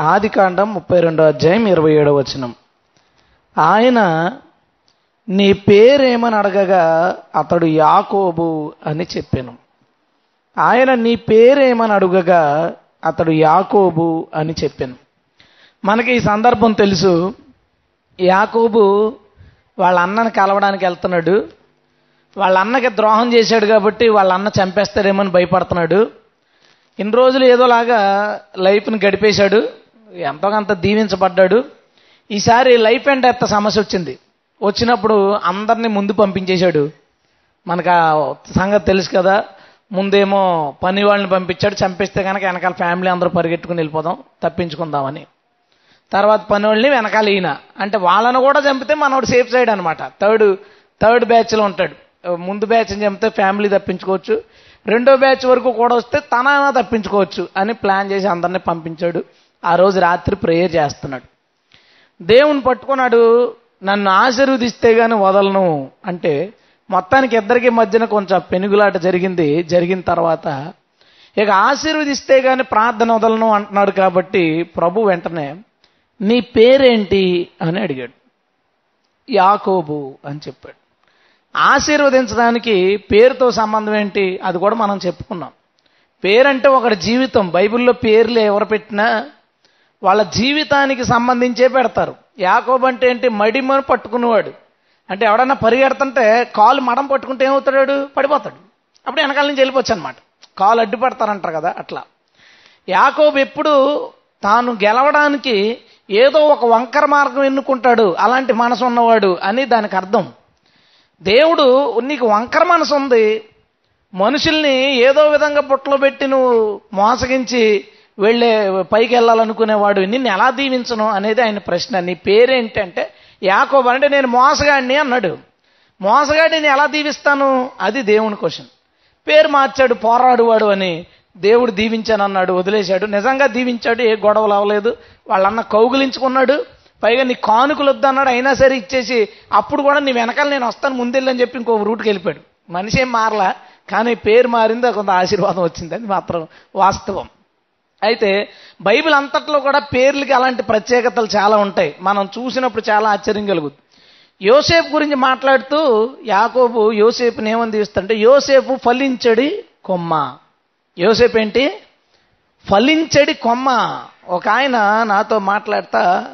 ఆది కాండం ముప్పై రెండో అధ్యాయం ఇరవై ఏడో వచనం. ఆయన నీ పేరేమని అడగగా అతడు యాకోబు అని చెప్పాను. ఆయన నీ పేరేమని అడుగగా అతడు యాకోబు అని చెప్పాను. మనకి ఈ సందర్భం తెలుసు. యాకోబు వాళ్ళ అన్నని కలవడానికి వెళ్తున్నాడు. వాళ్ళ అన్నకి ద్రోహం చేశాడు కాబట్టి వాళ్ళ అన్న అని భయపడుతున్నాడు. ఇన్ని రోజులు ఏదోలాగా లైఫ్ని గడిపేశాడు. ఎంతో కొంత దీవించబడ్డాడు. ఈసారి లైఫ్ అండ్ డెత్ సమస్య వచ్చింది. వచ్చినప్పుడు అందరినీ ముందు పంపించేశాడు. మనకు ఆ సంగతి తెలుసు కదా ముందేమో పని వాళ్ళని పంపించాడు చంపిస్తే కనుక వెనకాల ఫ్యామిలీ అందరూ పరిగెట్టుకుని వెళ్ళిపోదాం తప్పించుకుందామని. తర్వాత పని వాళ్ళని వెనకాల ఈయన. అంటే వాళ్ళను కూడా చంపితే మనోడు సేఫ్ సైడ్ అనమాట థర్డ్ థర్డ్ బ్యాచ్లో ఉంటాడు. ముందు బ్యాచ్ని చంపితే ఫ్యామిలీ తప్పించుకోవచ్చు. రెండో బ్యాచ్ వరకు కూడా వస్తే తన తప్పించుకోవచ్చు అని ప్లాన్ చేసి అందరిని పంపించాడు. ఆ రోజు రాత్రి ప్రేయర్ చేస్తున్నాడు. దేవుని పట్టుకున్నాడు నన్ను ఆశీర్వదిస్తే గాని వదలను అంటే మొత్తానికి ఇద్దరికి మధ్యన కొంచెం పెనుగులాట జరిగింది. జరిగిన తర్వాత ఇక ఆశీర్వదిస్తే గాని ప్రార్థన వదలను అంటున్నాడు కాబట్టి ప్రభు వెంటనే నీ పేరేంటి అని అడిగాడు. యాకోబు అని చెప్పాడు. ఆశీర్వదించడానికి పేరుతో సంబంధం ఏంటి? అది కూడా మనం చెప్పుకున్నాం. పేరంటే ఒకటి జీవితం. బైబిల్లో పేర్లు ఎవరు పెట్టినా వాళ్ళ జీవితానికి సంబంధించే పెడతారు. యాకోబు అంటే ఏంటి? మడిమను పట్టుకునేవాడు. అంటే ఎవడన్నా పరిగెడుతుంటే కాలు మడం పట్టుకుంటే ఏమవుతాడు? పడిపోతాడు. అప్పుడు వెనకాల నుంచి వెళ్ళిపోవచ్చు అనమాట కాలు అడ్డుపడతారంటారు కదా అట్లా. యాకోబు ఎప్పుడు తాను గెలవడానికి ఏదో ఒక వంకర మార్గం ఎన్నుకుంటాడు. అలాంటి మనసు ఉన్నవాడు అని దానికి అర్థం. దేవుడు నీకు వంకర మనసు ఉంది. మనుషుల్ని ఏదో విధంగా బుట్టలో పెట్టి నువ్వు మోసగించి వెళ్ళే పైకి వెళ్ళాలనుకునేవాడు నిన్ను ఎలా దీవించను? అనేది ఆయన ప్రశ్న. నీ పేరేంటంటే యాకోబు అంటే నేను మోసగాడిని అన్నాడు. మోసగాడిని ఎలా దీవిస్తాను? అది దేవుని క్వశ్చన్. పేరు మార్చాడు పోరాడువాడు అని దేవుడు దీవించాను అన్నాడు వదిలేశాడు. నిజంగా దీవించాడు ఏ గొడవలు అవ్వలేదు. వాళ్ళన్న కౌగులించుకున్నాడు. పైగా నీ కానుకలు వద్దన్నాడు అయినా సరే ఇచ్చేసి అప్పుడు కూడా నీ వెనకాల నేను వస్తాను ముందెళ్ళని చెప్పి ఇంకో రూట్కి వెళ్ళిపోయాడు. మనిషి ఏం మారలా కానీ పేరు మారింది కొంత ఆశీర్వాదం వచ్చింది. అది మాత్రం వాస్తవం. అయితే బైబిల్ అంతట్లో కూడా పేర్లకి అలాంటి ప్రత్యేకతలు చాలా ఉంటాయి. మనం చూసినప్పుడు చాలా ఆశ్చర్యం కలుగుతుంది. యోసేపు గురించి మాట్లాడుతూ యాకోబు యోసేపుని ఏమని తీస్తుంటే యోసేపు ఫలించడి కొమ్మ. యోసేపు ఏంటి? ఫలించడి కొమ్మ. ఒక ఆయన నాతో మాట్లాడతా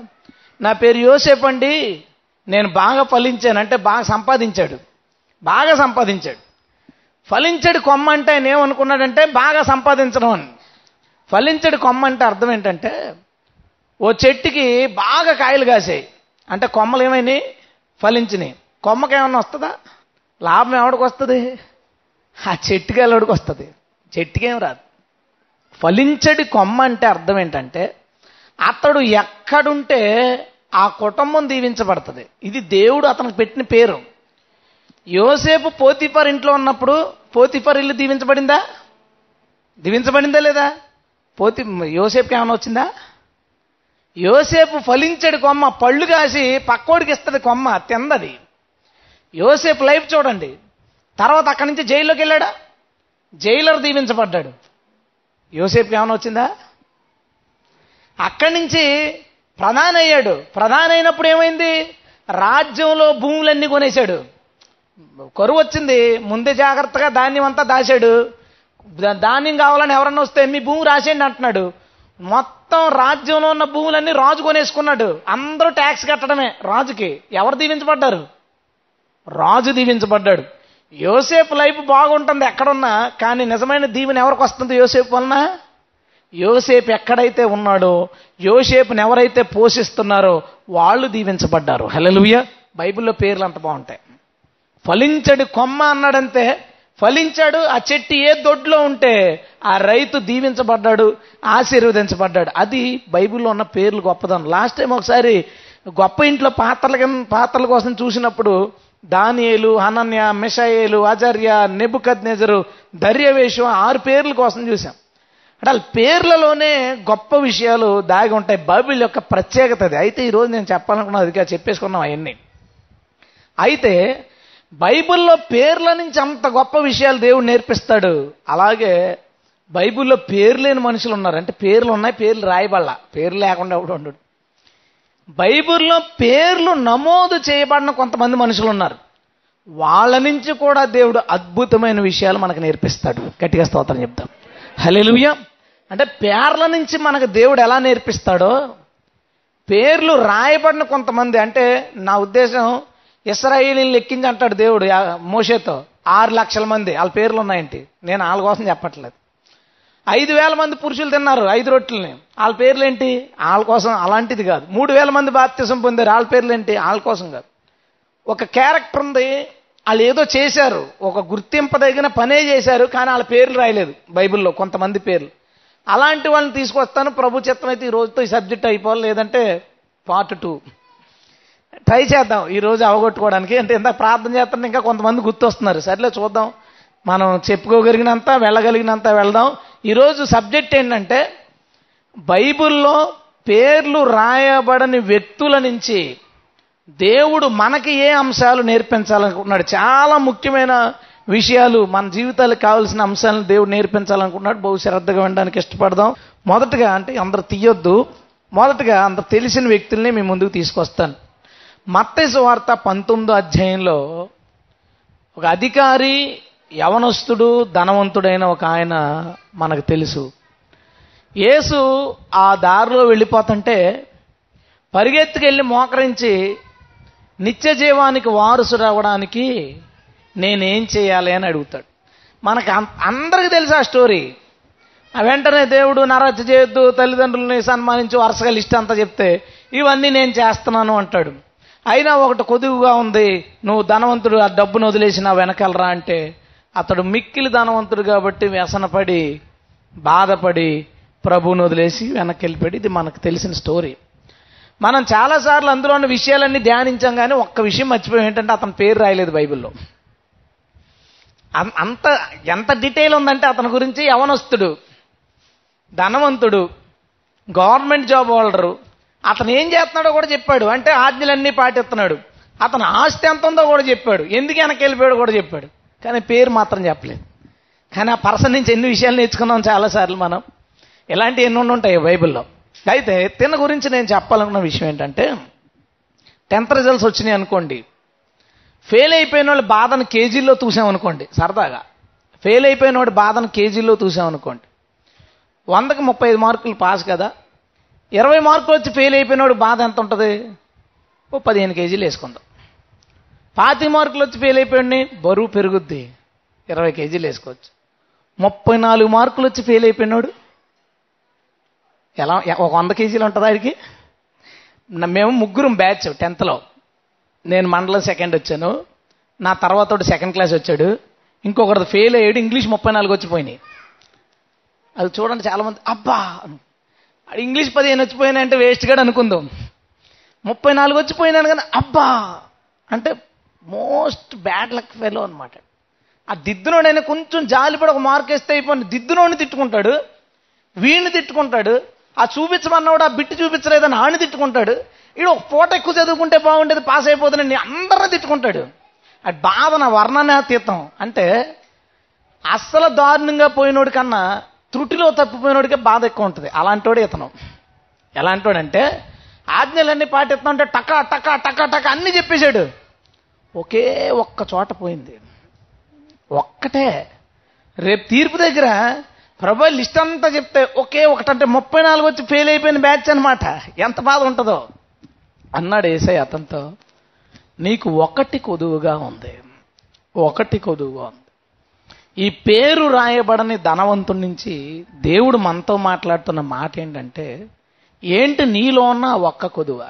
నా పేరు యోసేపు అండి నేను బాగా ఫలించాను అంటే బాగా సంపాదించాడు. బాగా సంపాదించాడు. ఫలించడి కొమ్మ అంటే ఆయన ఏమనుకున్నాడంటే బాగా సంపాదించడం అని. ఫలించడు కొమ్మ అంటే అర్థం ఏంటంటే ఓ చెట్టుకి బాగా కాయలు కాసాయి. అంటే కొమ్మలు ఏమైనాయి ఫలించినాయి. కొమ్మకి ఏమన్నా వస్తుందా? లాభం ఎవడికి వస్తుంది? ఆ చెట్టుకి ఎవడికి వస్తుంది? చెట్టుకేం రాదు. ఫలించడి కొమ్మ అంటే అర్థం ఏంటంటే అతడు ఎక్కడుంటే ఆ కుటుంబం దీవించబడుతుంది. ఇది దేవుడు అతనికి పెట్టిన పేరు. యోసేపు పోతిఫర్ ఇంట్లో ఉన్నప్పుడు పోతిఫర్ ఇల్లు దీవించబడిందా? దీవించబడిందా లేదా? పోతి యోసేపుకి ఏమైనా వచ్చిందా? యోసేపు ఫలించడు కొమ్మ పళ్ళు కాసి పక్కోడికి ఇస్తుంది కొమ్మ తిందది. యోసేపు లైఫ్ చూడండి. తర్వాత అక్కడి నుంచి జైల్లోకి వెళ్ళాడా? జైలర్ దీవించబడ్డాడు. యోసేపుకి ఏమైనా వచ్చిందా? అక్కడి నుంచి ప్రధాన అయ్యాడు ప్రధాన అయినప్పుడు ఏమైంది? రాజ్యంలో భూములన్నీ కొనేశాడు. కరువు వచ్చింది. ముందే జాగ్రత్తగా ధాన్యం అంతా దాచాడు. ధాన్యం కావాలని ఎవరన్నా వస్తే మీ భూమి రాసేయండి అంటున్నాడు. మొత్తం రాజ్యంలో ఉన్న భూములన్నీ రాజు కొనేసుకున్నాడు. అందరూ ట్యాక్స్ కట్టడమే రాజుకి. ఎవరు దీవించబడ్డారు? రాజు దీవించబడ్డాడు. యోసేపు లైఫ్ బాగుంటుంది ఎక్కడున్నా కానీ నిజమైన దీవెన ఎవరికి వస్తుంది యోసేపు వలన? యోసేపు ఎక్కడైతే ఉన్నాడో యోసేపుని ఎవరైతే పోషిస్తున్నారో వాళ్ళు దీవించబడ్డారు. హలలుయ బైబిల్లో పేర్లు అంత బాగుంటాయి. ఫలించడు కొమ్మ అన్నాడంతే ఫలించాడు ఆ చెట్టు ఏ దొడ్లో ఉంటే ఆ రైతు దీవించబడ్డాడు ఆశీర్వదించబడ్డాడు. అది బైబిల్లో ఉన్న పేర్లు గొప్పదనం. లాస్ట్ టైం ఒకసారి గొప్ప ఇంట్లో పాత్రల పాత్రల కోసం చూసినప్పుడు దానియేలు అనన్య మిషాయేలు ఆచార్య నెబుకద్ నెజరు దర్యవేషం ఆరు పేర్ల కోసం చూసాం అంటే వాళ్ళ పేర్లలోనే గొప్ప విషయాలు దాగి ఉంటాయి. బైబిల్ యొక్క ప్రత్యేకత అది. అయితే ఈరోజు నేను చెప్పాలనుకున్నది అది చెప్పేసుకున్నాం అవన్నీ. అయితే బైబిల్లో పేర్ల నుంచి అంత గొప్ప విషయాలు దేవుడు నేర్పిస్తాడు. అలాగే బైబిల్లో పేరు లేని మనుషులు ఉన్నారు. అంటే పేర్లు ఉన్నాయి పేర్లు రాయబడలా. పేర్లు లేకుండా ఎవడు ఉండడు. బైబిల్లో పేర్లు నమోదు చేయబడిన కొంతమంది మనుషులు ఉన్నారు. వాళ్ళ నుంచి కూడా దేవుడు అద్భుతమైన విషయాలు మనకు నేర్పిస్తాడు. గట్టిగా స్తోత్రం చెప్తాం హలెలుయ్య అంటే పేర్ల నుంచి మనకు దేవుడు ఎలా నేర్పిస్తాడో పేర్లు రాయబడిన కొంతమంది అంటే నా ఉద్దేశం ఇస్రాయేలీని లెక్కించి అంటాడు దేవుడు మోషేతో. ఆరు లక్షల మంది వాళ్ళ పేర్లు ఉన్నాయంటి నేను వాళ్ళ కోసం చెప్పట్లేదు. ఐదు వేల మంది పురుషులు తిన్నారు ఐదు రొట్టెలని. వాళ్ళ పేర్లు ఏంటి వాళ్ళ కోసం అలాంటిది కాదు. మూడు వేల మంది బాప్తిసం పొందారు వాళ్ళ పేర్లు ఏంటి వాళ్ళ కోసం కాదు. ఒక క్యారెక్టర్ ఉంది వాళ్ళు ఏదో చేశారు ఒక గుర్తింపదగిన పనే చేశారు కానీ వాళ్ళ పేర్లు రాయలేదు బైబిల్లో కొంతమంది పేర్లు. అలాంటి వాళ్ళని తీసుకొస్తాను ప్రభు చిత్తం అయితే ఈ రోజుతో ఈ సబ్జెక్ట్ అయిపోవాలి లేదంటే పార్ట్ టూ. ట్రై చేద్దాం ఈ రోజు అవగొట్టుకోవడానికి. అంటే ఇంత ప్రార్థన చేస్తాను ఇంకా కొంతమంది గుర్తొస్తున్నారు. సర్లే చూద్దాం. మనం చెప్పుకోగలిగినంత వెళ్ళగలిగినంత వెళ్దాం. ఈరోజు సబ్జెక్ట్ ఏంటంటే బైబిల్లో పేర్లు రాయబడని వ్యక్తుల నుంచి దేవుడు మనకి ఏ అంశాలు నేర్పించాలనుకుంటున్నాడు? చాలా ముఖ్యమైన విషయాలు మన జీవితాలకు కావాల్సిన అంశాలను దేవుడు నేర్పించాలనుకుంటున్నాడు. బహు శ్రద్ధగా వినడానికి ఇష్టపడదాం. మొదటగా అంటే అందరు తీయొద్దు. మొదటగా అందరు తెలిసిన వ్యక్తుల్ని మీ ముందుకు తీసుకొస్తాను. మత్తేసు వార్త పంతొమ్మిదో అధ్యాయంలో ఒక అధికారి యవనస్తుడు ధనవంతుడైన ఒక ఆయన మనకు తెలుసు. యేసు ఆ దారిలో వెళ్ళిపోతుంటే పరిగెత్తుకెళ్ళి మోకరించి నిత్య జీవానికి వారసు రావడానికి నేనేం చేయాలి అని అడుగుతాడు. మనకు అం- అందరికీ తెలుసు ఆ స్టోరీ. ఆ వెంటనే దేవుడు నరహత్య చేయొద్దు తల్లిదండ్రులని సన్మానించు వరుసగా లిస్ట్ అంతా చెప్తే ఇవన్నీ నేను చేస్తున్నాను అంటాడు. అయినా ఒకటి కొదువుగా ఉంది. నువ్వు ధనవంతుడు ఆ డబ్బును వదిలేసి నా వెనకాలరా అంటే అతడు మిక్కిలి ధనవంతుడు కాబట్టి వ్యసనపడి బాధపడి ప్రభువును వదిలేసి వెనక్కి వెళ్ళిపోయి ఇది మనకు తెలిసిన స్టోరీ. మనం చాలాసార్లు అందులో ఉన్న విషయాలన్నీ ధ్యానించాం కానీ ఒక్క విషయం మర్చిపోయి. ఏంటంటే అతని పేరు రాయలేదు బైబిల్లో. అం- అంత ఎంత డీటెయిల్ ఉందంటే అతని గురించి యవనస్తుడు ధనవంతుడు గవర్నమెంట్ జాబ్ హోల్డరు అతను ఏం చేస్తున్నాడో కూడా చెప్పాడు. అంటే ఆజ్ఞలన్నీ పాటిస్తున్నాడు. అతను ఆస్తి ఎంత ఉందో కూడా చెప్పాడు. ఎందుకు వెనక్కి వెళ్ళిపోయాడు కూడా చెప్పాడు. కానీ పేరు మాత్రం చెప్పలేదు. కానీ ఆ పర్సన్ నుంచి ఎన్ని విషయాలు నేర్చుకున్నాం చాలాసార్లు మనం. ఇలాంటివి ఎన్ని ఉంటాయి బైబిల్లో. అయితే తిన గురించి నేను చెప్పాలనుకున్న విషయం ఏంటంటే టెన్త్ రిజల్ట్స్ వచ్చినాయి అనుకోండి. ఫెయిల్ అయిపోయిన వాళ్ళ బాధను కేజీల్లో చూసామనుకోండి సరదాగా. ఫెయిల్ అయిపోయిన వాడి బాధను కేజీల్లో చూసామనుకోండి వందకి ముప్పై ఐదు మార్కులు పాస్ కదా. ఇరవై మార్కులు వచ్చి ఫెయిల్ అయిపోయినాడు బాధ ఎంత ఉంటుంది? ఓ పదిహేను కేజీలు వేసుకుందాం. పాతి మార్కులు వచ్చి ఫెయిల్ అయిపోయింది బరువు పెరుగుద్ది. ఇరవై కేజీలు వేసుకోవచ్చు. ముప్పై నాలుగు మార్కులు వచ్చి ఫెయిల్ అయిపోయినాడు ఎలా ఒక వంద కేజీలు ఉంటుంది ఆయనకి మేము ముగ్గురం బ్యాచ్ టెన్త్లో నేను మండలం సెకండ్ వచ్చాను. నా తర్వాత సెకండ్ క్లాస్ వచ్చాడు. ఇంకొకరిది ఫెయిల్ అయ్యాడు ఇంగ్లీష్ ముప్పై నాలుగు వచ్చిపోయినాయి. అది చూడండి చాలామంది అబ్బా! ఇంగ్లీష్ పదిహేను వచ్చిపోయినా అంటే వేస్ట్గా అనుకుందాం. ముప్పై నాలుగు వచ్చిపోయినాను కానీ అబ్బా! అంటే మోస్ట్ బ్యాడ్ లక్ ఫెలో అనమాట ఆ దిద్దునోడైనా కొంచెం జాలిపడి ఒక మార్క్ వేస్తే అయిపోయింది. దిద్దునోడిని తిట్టుకుంటాడు వీడిని తిట్టుకుంటాడు ఆ చూపించమన్నవాడు ఆ బిట్టు చూపించలేదని ఆని తిట్టుకుంటాడు. ఇడు ఒక పూట ఎక్కువ చదువుకుంటే బాగుండేది పాస్ అయిపోతుందని అందరిని తిట్టుకుంటాడు. అది బాధన వర్ణనాతీతం. అంటే అస్సలు దారుణంగా పోయినోడి కన్నా త్రుటిలో తప్పిపోయినోడికే బాధ ఎక్కువ ఉంటుంది. అలాంటోడే ఇతను. ఎలాంటోడంటే ఆజ్ఞలన్నీ పాటిస్తుంటే టకా టకా టకా టకా అన్ని చెప్పేశాడు. ఒకే ఒక్క చోట పోయింది. ఒక్కటే. రేపు తీర్పు దగ్గర ప్రభు లిస్ట్ అంతా చెప్తే ఒకే ఒకటంటే ముప్పై నాలుగు వచ్చి ఫెయిల్ అయిపోయిన బ్యాచ్ అనమాట ఎంత బాధ ఉంటుందో. అన్నాడు ఏసై అతనితో నీకు ఒకటి కొదువుగా ఉంది. ఒకటి కొదువుగా ఉంది. ఈ పేరు రాయబడని ధనవంతుడి నుంచి దేవుడు మనతో మాట్లాడుతున్న మాట ఏంటంటే ఏంటి నీలో ఉన్న ఒక్క కొదువ?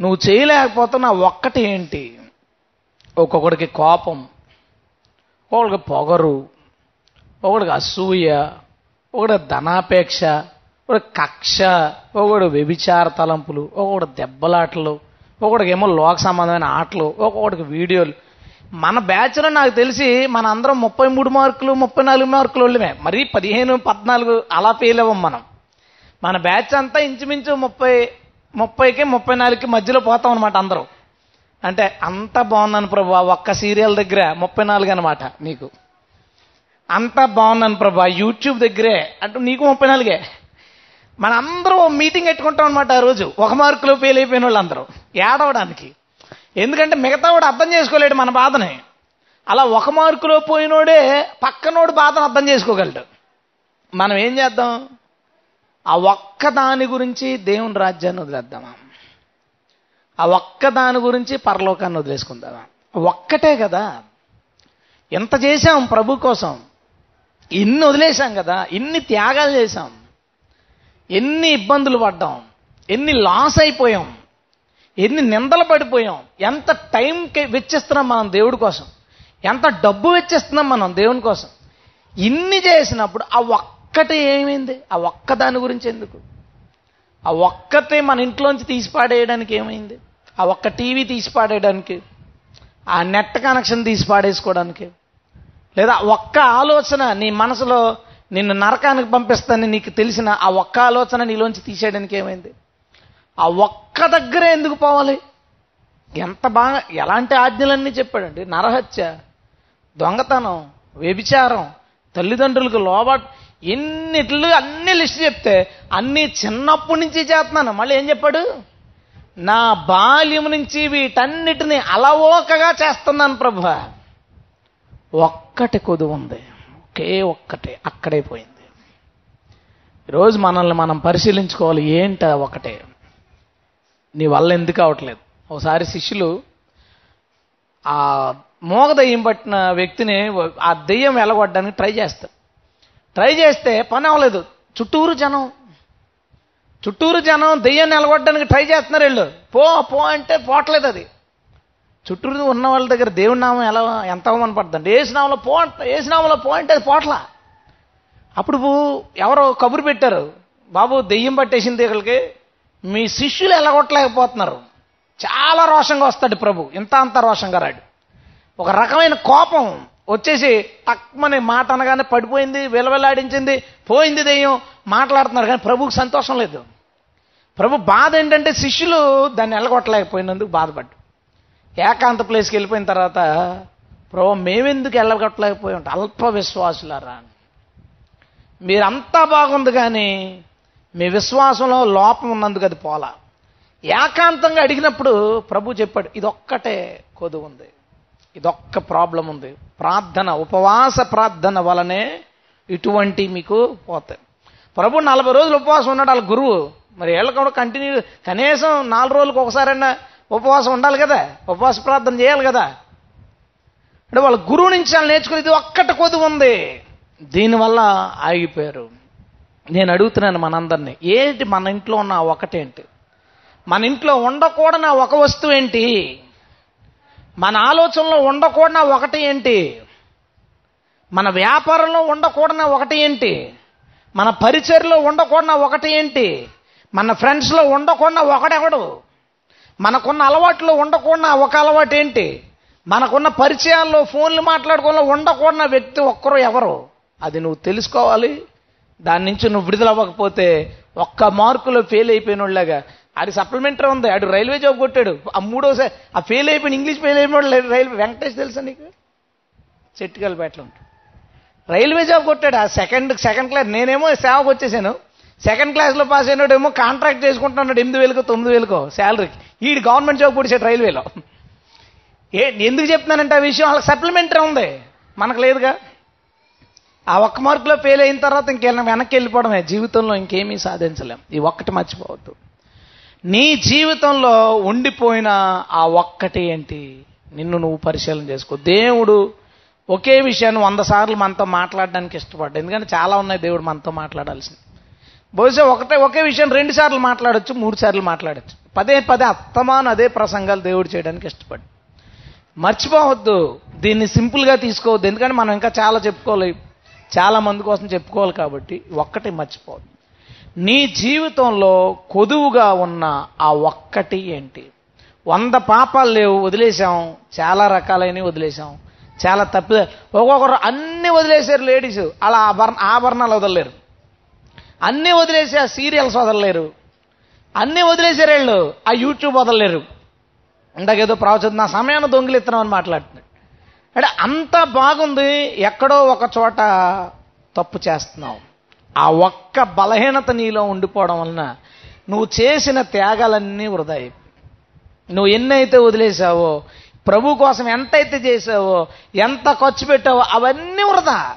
నువ్వు చేయలేకపోతున్న ఒక్కటి ఏంటి? ఒక్కొక్కడికి కోపం ఒకడికి పొగరు ఒకడికి అసూయ ఒకడు ధనాపేక్ష ఒకడు కక్ష ఒకడు వ్యభిచార తలంపులు ఒకడు దెబ్బలాటలు ఒకడికేమో లోక సంబంధమైన ఆటలు ఒక్కొక్కడికి వీడియోలు మన బ్యాచ్లో నాకు తెలిసి మన అందరం ముప్పై మూడు మార్కులు ముప్పై నాలుగు మార్కులు వాళ్ళమే. మరీ పదిహేను పద్నాలుగు అలా ఫెయిల్ అవ్వం మనం. మన బ్యాచ్ అంతా ఇంచుమించు ముప్పై ముప్పైకి ముప్పై నాలుగుకి మధ్యలో పోతాం అనమాట అందరం. అంటే అంత బాగుందని ప్రభు ఒక్క సీరియల్ దగ్గర ముప్పై నాలుగు అనమాట నీకు. అంతా బాగున్నాను ప్రభా యూట్యూబ్ దగ్గరే అంటే నీకు ముప్పై నాలుగే. మన అందరూ మీటింగ్ పెట్టుకుంటాం అనమాట ఆ రోజు. ఒక మార్కులో ఫెయిల్ అయిపోయిన వాళ్ళందరూ. ఏడవడానికి. ఎందుకంటే మిగతా వాడు అర్థం చేసుకోలేడు మన బాధని. అలా ఒక మార్కులో పోయినోడే పక్కనోడు బాధను అర్థం చేసుకోగలడు. మనం ఏం చేద్దాం? ఆ ఒక్క దాని గురించి దేవుని రాజ్యాన్ని వదిలేద్దామా? ఆ ఒక్క దాని గురించి పరలోకాన్ని వదిలేసుకుందామా? ఒక్కటే కదా. ఎంత చేశాం ప్రభు కోసం? ఇన్ని వదిలేశాం కదా. ఇన్ని త్యాగాలు చేశాం. ఎన్ని ఇబ్బందులు పడ్డాం. ఎన్ని లాస్ అయిపోయాం. ఎన్ని నిందలు పడిపోయాం? ఎంత టైం వెచ్చిస్తున్నాం మనం దేవుడి కోసం? ఎంత డబ్బు వెచ్చిస్తున్నాం మనం దేవుని కోసం? ఇన్ని చేసినప్పుడు ఆ ఒక్కటి ఏమైంది? ఆ ఒక్క దాని గురించి ఎందుకు? ఆ ఒక్కటే మన ఇంట్లోంచి తీసి పాడేయడానికి ఏమైంది? ఆ ఒక్క టీవీ తీసి పాడేయడానికి ఆ నెట్ కనెక్షన్ తీసి పాడేసుకోవడానికి లేదా ఒక్క ఆలోచన నీ మనసులో నిన్ను నరకానికి పంపిస్తానని నీకు తెలిసిన ఆ ఒక్క ఆలోచన నీలోంచి తీసేయడానికి ఏమైంది? ఆ ఒక్క దగ్గరే ఎందుకు పోవాలి? ఎంత బాగా ఎలాంటి ఆజ్ఞలన్నీ చెప్పాడండి నరహత్య దొంగతనం వ్యభిచారం తల్లిదండ్రులకు లోబట్ ఎన్నిట్లు అన్ని లిస్ట్ చెప్తే అన్ని చిన్నప్పటి నుంచి చేస్తున్నాను. మళ్ళీ ఏం చెప్పాడు? నా బాల్యం నుంచి వీటన్నిటిని అలవోకగా చేస్తున్నాను ప్రభు. ఒక్కటి కొదువు ఉంది. ఒకే ఒక్కటే అక్కడే పోయింది. ఈరోజు మనల్ని మనం పరిశీలించుకోవాలి. ఏంట ఒకటే నీ వల్ల ఎందుకు అవట్లేదు? ఒకసారి శిష్యులు ఆ మోగ దయ్యం పట్టిన వ్యక్తిని ఆ దెయ్యం వెళ్ళగొట్టడానికి ట్రై చేస్తారు. ట్రై చేస్తే పని అవ్వలేదు. చుట్టూరు జనం. చుట్టూరు జనం దెయ్యం నిలగొట్టడానికి ట్రై చేస్తున్నారు వీళ్ళు. పో పో అంటే పోవట్లేదు అది. చుట్టూరు ఉన్న వాళ్ళ దగ్గర దేవుడి నామం ఎలా ఎంత అవమాన పడుతుంది? ఏసునామంలో పో అంట ఏసునామంలో పో అంటే అది పోట్లా. అప్పుడు ఎవరో కబురు పెట్టారు. బాబు దెయ్యం పట్టేసింది వీళ్ళకి మీ శిష్యులు ఎలగొట్టలేకపోతున్నారు. చాలా రోషంగా వస్తాడు ప్రభు. ఇంత అంత రోషంగా రాడు. ఒక రకమైన కోపం వచ్చేసి తక్కువని మాట అనగానే పడిపోయింది విలవిలాడించింది పోయింది దెయ్యం మాట్లాడుతున్నారు కానీ ప్రభుకు సంతోషం లేదు. ప్రభు బాధ ఏంటంటే శిష్యులు దాన్ని ఎలగొట్టలేకపోయినందుకు బాధపడ్డు ఏకాంత ప్లేస్కి వెళ్ళిపోయిన తర్వాత ప్రభు మేమెందుకు వెళ్ళగొట్టలేకపోయి ఉంటాం? అల్ప విశ్వాసులారా మీరంతా బాగుంది కానీ మీ విశ్వాసంలో లోపం ఉన్నందుకు అది పోలా. ఏకాంతంగా అడిగినప్పుడు ప్రభు చెప్పాడు ఇదొక్కటే కొదు ఉంది. ఇదొక్క ప్రాబ్లం ఉంది. ప్రార్థన ఉపవాస ప్రార్థన వలనే ఇటువంటి మీకు పోతాయి. ప్రభు నలభై రోజులు ఉపవాసం ఉన్నాడు వాళ్ళ గురువు. మరి వీళ్ళకి కూడా కంటిన్యూ కనీసం నాలుగు రోజులకు ఒకసారైనా ఉపవాసం ఉండాలి కదా? ఉపవాస ప్రార్థన చేయాలి కదా? అంటే వాళ్ళ గురువు నుంచి వాళ్ళు నేర్చుకునేది ఒక్కటి కొద్దు ఉంది. దీనివల్ల ఆగిపోయారు. నేను అడుగుతున్నాను మనందరినీ. ఏంటి మన ఇంట్లో ఉన్న ఒకటేంటి? మన ఇంట్లో ఉండకూడన ఒక వస్తువు ఏంటి? మన ఆలోచనలో ఉండకూడన ఒకటి ఏంటి? మన వ్యాపారంలో ఉండకూడన ఒకటి ఏంటి? మన పరిచయలో ఉండకూడన ఒకటి ఏంటి? మన ఫ్రెండ్స్లో ఉండకుండా ఒకడెవడు మనకున్న అలవాట్లో ఉండకూడన ఒక అలవాటు ఏంటి? మనకున్న పరిచయాల్లో ఫోన్లు మాట్లాడుకోవడంలో ఉండకూడన వ్యక్తి ఒక్కరు ఎవరు? అది నువ్వు తెలుసుకోవాలి. దాని నుంచి నువ్వు విడుదలవ్వకపోతే ఒక్క మార్కులో ఫెయిల్ అయిపోయిన వాళ్ళగా ఆడి సప్లిమెంటరీ ఉంది ఆడు రైల్వే జాబ్ కొట్టాడు. ఆ మూడోసారి ఆ ఫెయిల్ అయిపోయిన ఇంగ్లీష్ ఫెయిల్ అయిపోయిన రైల్వే వెంకటేష్ తెలుసా నీకు? చెట్టుకల్పేటలో ఉంటాడు రైల్వే జాబ్ కొట్టాడు ఆ సెకండ్ సెకండ్ క్లాస్ నేనేమో సేవకు వచ్చేసాను. సెకండ్ క్లాస్లో పాస్ అయినాడేమో కాంట్రాక్ట్ చేసుకుంటున్నాడు ఎనిమిది వేలకో తొమ్మిది వేలకో శాలరీకి ఈడు గవర్నమెంట్ జాబ్ పొడిచాడు రైల్వేలో ఏ ఎందుకు చెప్తున్నానంటే ఆ విషయం వాళ్ళకి సప్లిమెంటరీ ఉంది. మనకు లేదుగా. ఆ ఒక్క మార్కులో ఫెయిల్ అయిన తర్వాత ఇంకేమైనా వెనక్కి వెళ్ళిపోవడమే. జీవితంలో ఇంకేమీ సాధించలేం. ఈ ఒక్కటి మర్చిపోవద్దు. నీ జీవితంలో ఉండిపోయిన ఆ ఒక్కటి ఏంటి? నిన్ను నువ్వు పరిశీలన చేసుకో. దేవుడు ఒకే విషయాన్ని వంద సార్లు మనతో మాట్లాడడానికి ఇష్టపడ్డా ఎందుకంటే చాలా ఉన్నాయి దేవుడు మనతో మాట్లాడాల్సింది బహుశా ఒకటే ఒకే విషయం రెండు సార్లు మాట్లాడచ్చు మూడు సార్లు మాట్లాడచ్చు. పదే పదే అత్తమాను అదే ప్రసంగాలు దేవుడు చేయడానికి ఇష్టపడ్డు మర్చిపోవద్దు. దీన్ని సింపుల్గా తీసుకోవద్దు. ఎందుకంటే మనం ఇంకా చాలా చెప్పుకోలేము చాలా మంది కోసం చెప్పుకోవాలి కాబట్టి ఒక్కటి మర్చిపోదు నీ జీవితంలో కొదువుగా ఉన్న ఆ ఒక్కటి ఏంటి? వంద పాపాలు లేవు వదిలేశాం. చాలా రకాలైనవి వదిలేసాం చాలా తప్పి. ఒక్కొక్కరు అన్ని వదిలేశారు లేడీస్ అలా ఆభరణ ఆభరణాలు వదలలేరు. అన్నీ వదిలేసి ఆ సీరియల్స్ వదలలేరు. అన్నీ వదిలేసారు వీళ్ళు. ఆ యూట్యూబ్ వదలలేరు. ఇందాకేదో ప్రవచనం నా సమయాన్ని దొంగిలిస్తున్నామని మాట్లాడుతున్నాడు. అంటే అంత బాగుంది ఎక్కడో ఒక చోట తప్పు చేస్తున్నావు. ఆ ఒక్క బలహీనత నీలో ఉండిపోవడం వలన నువ్వు చేసిన త్యాగాలన్నీ వృధా అయిపోయాయి. నువ్వు ఎన్నైతే వదిలేసావో ప్రభు కోసం ఎంతైతే చేసావో ఎంత ఖర్చు పెట్టావో అవన్నీ వృధా.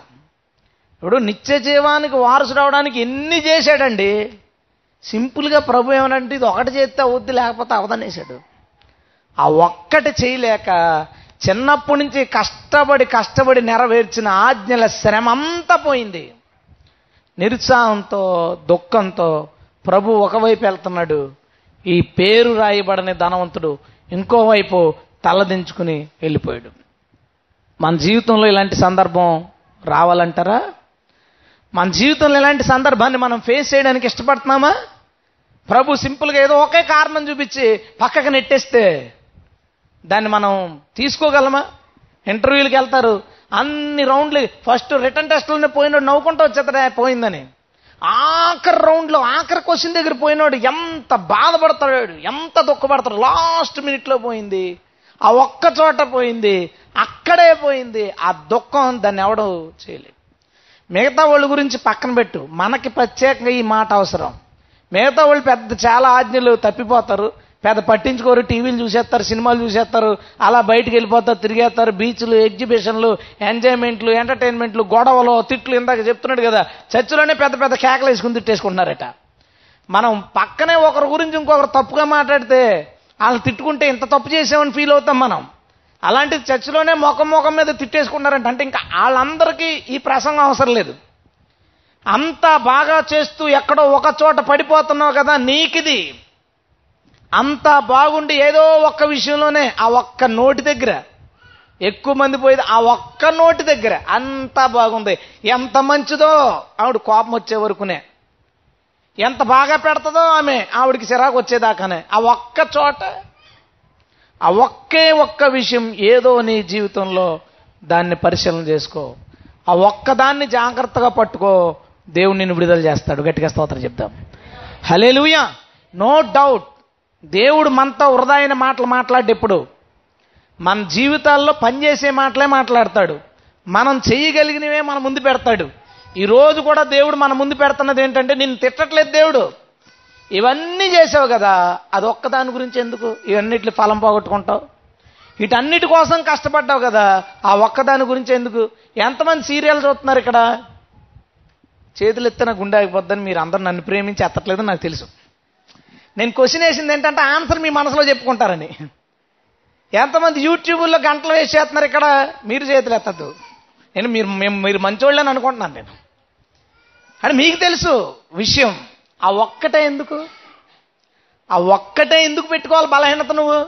ఇప్పుడు నిత్య జీవానికి వారసు రావడానికి ఎన్ని చేశాడండి? సింపుల్గా ప్రభు ఏమనంటే ఇది ఒకటి చేస్తే అవుద్ది లేకపోతే అవదనేసాడు ఆ ఒక్కటి చేయలేక చిన్నప్పటి నుంచి కష్టపడి కష్టపడి నెరవేర్చిన ఆజ్ఞల శ్రమ అంతా పోయింది. నిరుత్సాహంతో దుఃఖంతో ప్రభు ఒకవైపు వెళ్తున్నాడు. ఈ పేరు రాయబడని ధనవంతుడు ఇంకోవైపు తలదించుకుని వెళ్ళిపోయాడు. మన జీవితంలో ఇలాంటి సందర్భం రావాలంటారా? మన జీవితంలో ఇలాంటి సందర్భాన్ని మనం ఫేస్ చేయడానికి ఇష్టపడుతున్నామా? ప్రభు సింపుల్గా ఏదో ఒకే కారణం చూపించి పక్కకు నెట్టేస్తే దాన్ని మనం తీసుకోగలమా? ఇంటర్వ్యూలకు వెళ్తారు. అన్ని రౌండ్లు ఫస్ట్ రిటర్న్ టెస్ట్లోనే పోయినాడు నవ్వుకుంటూ వచ్చేతడే పోయిందని. ఆఖరి రౌండ్లో ఆఖరి క్వశ్చన్ దగ్గర పోయినాడు ఎంత బాధపడతాడు ఎంత దుఃఖపడతాడు. లాస్ట్ మినిట్లో పోయింది. ఆ ఒక్క చోట పోయింది. అక్కడే పోయింది. ఆ దుఃఖం దాన్ని ఎవడు చేయలేదు. మిగతా వాళ్ళ గురించి పక్కన పెట్టు. మనకి ప్రత్యేకంగా ఈ మాట అవసరం. మిగతా వాళ్ళు పెద్ద చాలా ఆజ్ఞలు తప్పిపోతారు. పెద్ద పట్టించుకోరు టీవీలు చూసేస్తారు సినిమాలు చూసేస్తారు అలా బయటికి వెళ్ళిపోతారు తిరిగేస్తారు బీచ్లు ఎగ్జిబిషన్లు ఎంజాయ్మెంట్లు ఎంటర్టైన్మెంట్లు గొడవలు తిట్లు ఇందాక చెప్తున్నాడు కదా చర్చిలోనే పెద్ద పెద్ద కేకలు వేసుకుని తిట్టేసుకుంటున్నారట. మనం పక్కనే ఒకరి గురించి ఇంకొకరు తప్పుగా మాట్లాడితే వాళ్ళు తిట్టుకుంటే ఇంత తప్పు చేసామని ఫీల్ అవుతాం మనం. అలాంటి చర్చిలోనే మొఖం మొఖం మీద తిట్టేసుకున్నారంట అంటే ఇంకా వాళ్ళందరికీ ఈ ప్రసంగం అవసరం లేదు. అంత బాగా చేస్తూ ఎక్కడో ఒక చోట పడిపోతున్నావు కదా నీకిది. అంత బాగుండి ఏదో ఒక్క విషయంలోనే ఆ ఒక్క నోటి దగ్గర ఎక్కువ మంది పోయేది ఆ ఒక్క నోటి దగ్గర అంతా బాగుంది. ఎంత మంచిదో ఆవిడ కోపం వచ్చే వరకునే. ఎంత బాగా పెడతదో ఆమె ఆవిడికి చిరాకు వచ్చేదాకానే. ఆ ఒక్క చోట ఆ ఒక్కే ఒక్క విషయం ఏదో నీ జీవితంలో దాన్ని పరిశీలన చేసుకో. ఆ ఒక్కదాన్ని జాగ్రత్తగా పట్టుకో. దేవుడు నిన్ను విడుదల చేస్తాడు. గట్టిగా స్తోత్రం చెప్తాం హలేలుయా నో డౌట్. దేవుడు మనతో వృధాయిన మాటలు మాట్లాడేప్పుడు మన జీవితాల్లో పనిచేసే మాటలే మాట్లాడతాడు. మనం చేయగలిగినవే మన ముందు పెడతాడు. ఈరోజు కూడా దేవుడు మన ముందు పెడుతున్నది ఏంటంటే నిన్ను తిట్టట్లేదు దేవుడు. ఇవన్నీ చేసావు కదా అది ఒక్కదాని గురించి ఎందుకు? ఇవన్నిటి ఫలం పోగొట్టుకుంటావు? వీటన్నిటి కోసం కష్టపడ్డావు కదా ఆ ఒక్కదాని గురించి ఎందుకు? ఎంతమంది సీరియల్ చూస్తున్నారు ఇక్కడ? చేతులు ఎత్తిన గుండె ఆగిపోద్దని మీరు అందరూ నన్ను ప్రేమించి ఎత్తట్లేదని నాకు తెలుసు. నేను క్వశ్చన్ వేసింది ఏంటంటే ఆన్సర్ మీ మనసులో చెప్పుకుంటారని. ఎంతమంది యూట్యూబ్లో గంటలు వేసి చేస్తున్నారు ఇక్కడ? మీరు చేతులు ఎత్తద్దు. నేను మీరు మేము మీరు మంచోళ్ళని అనుకుంటున్నాను నేను. అని మీకు తెలుసు విషయం. ఆ ఒక్కటే ఎందుకు? ఆ ఒక్కటే ఎందుకు పెట్టుకోవాలి బలహీనత నువ్వు?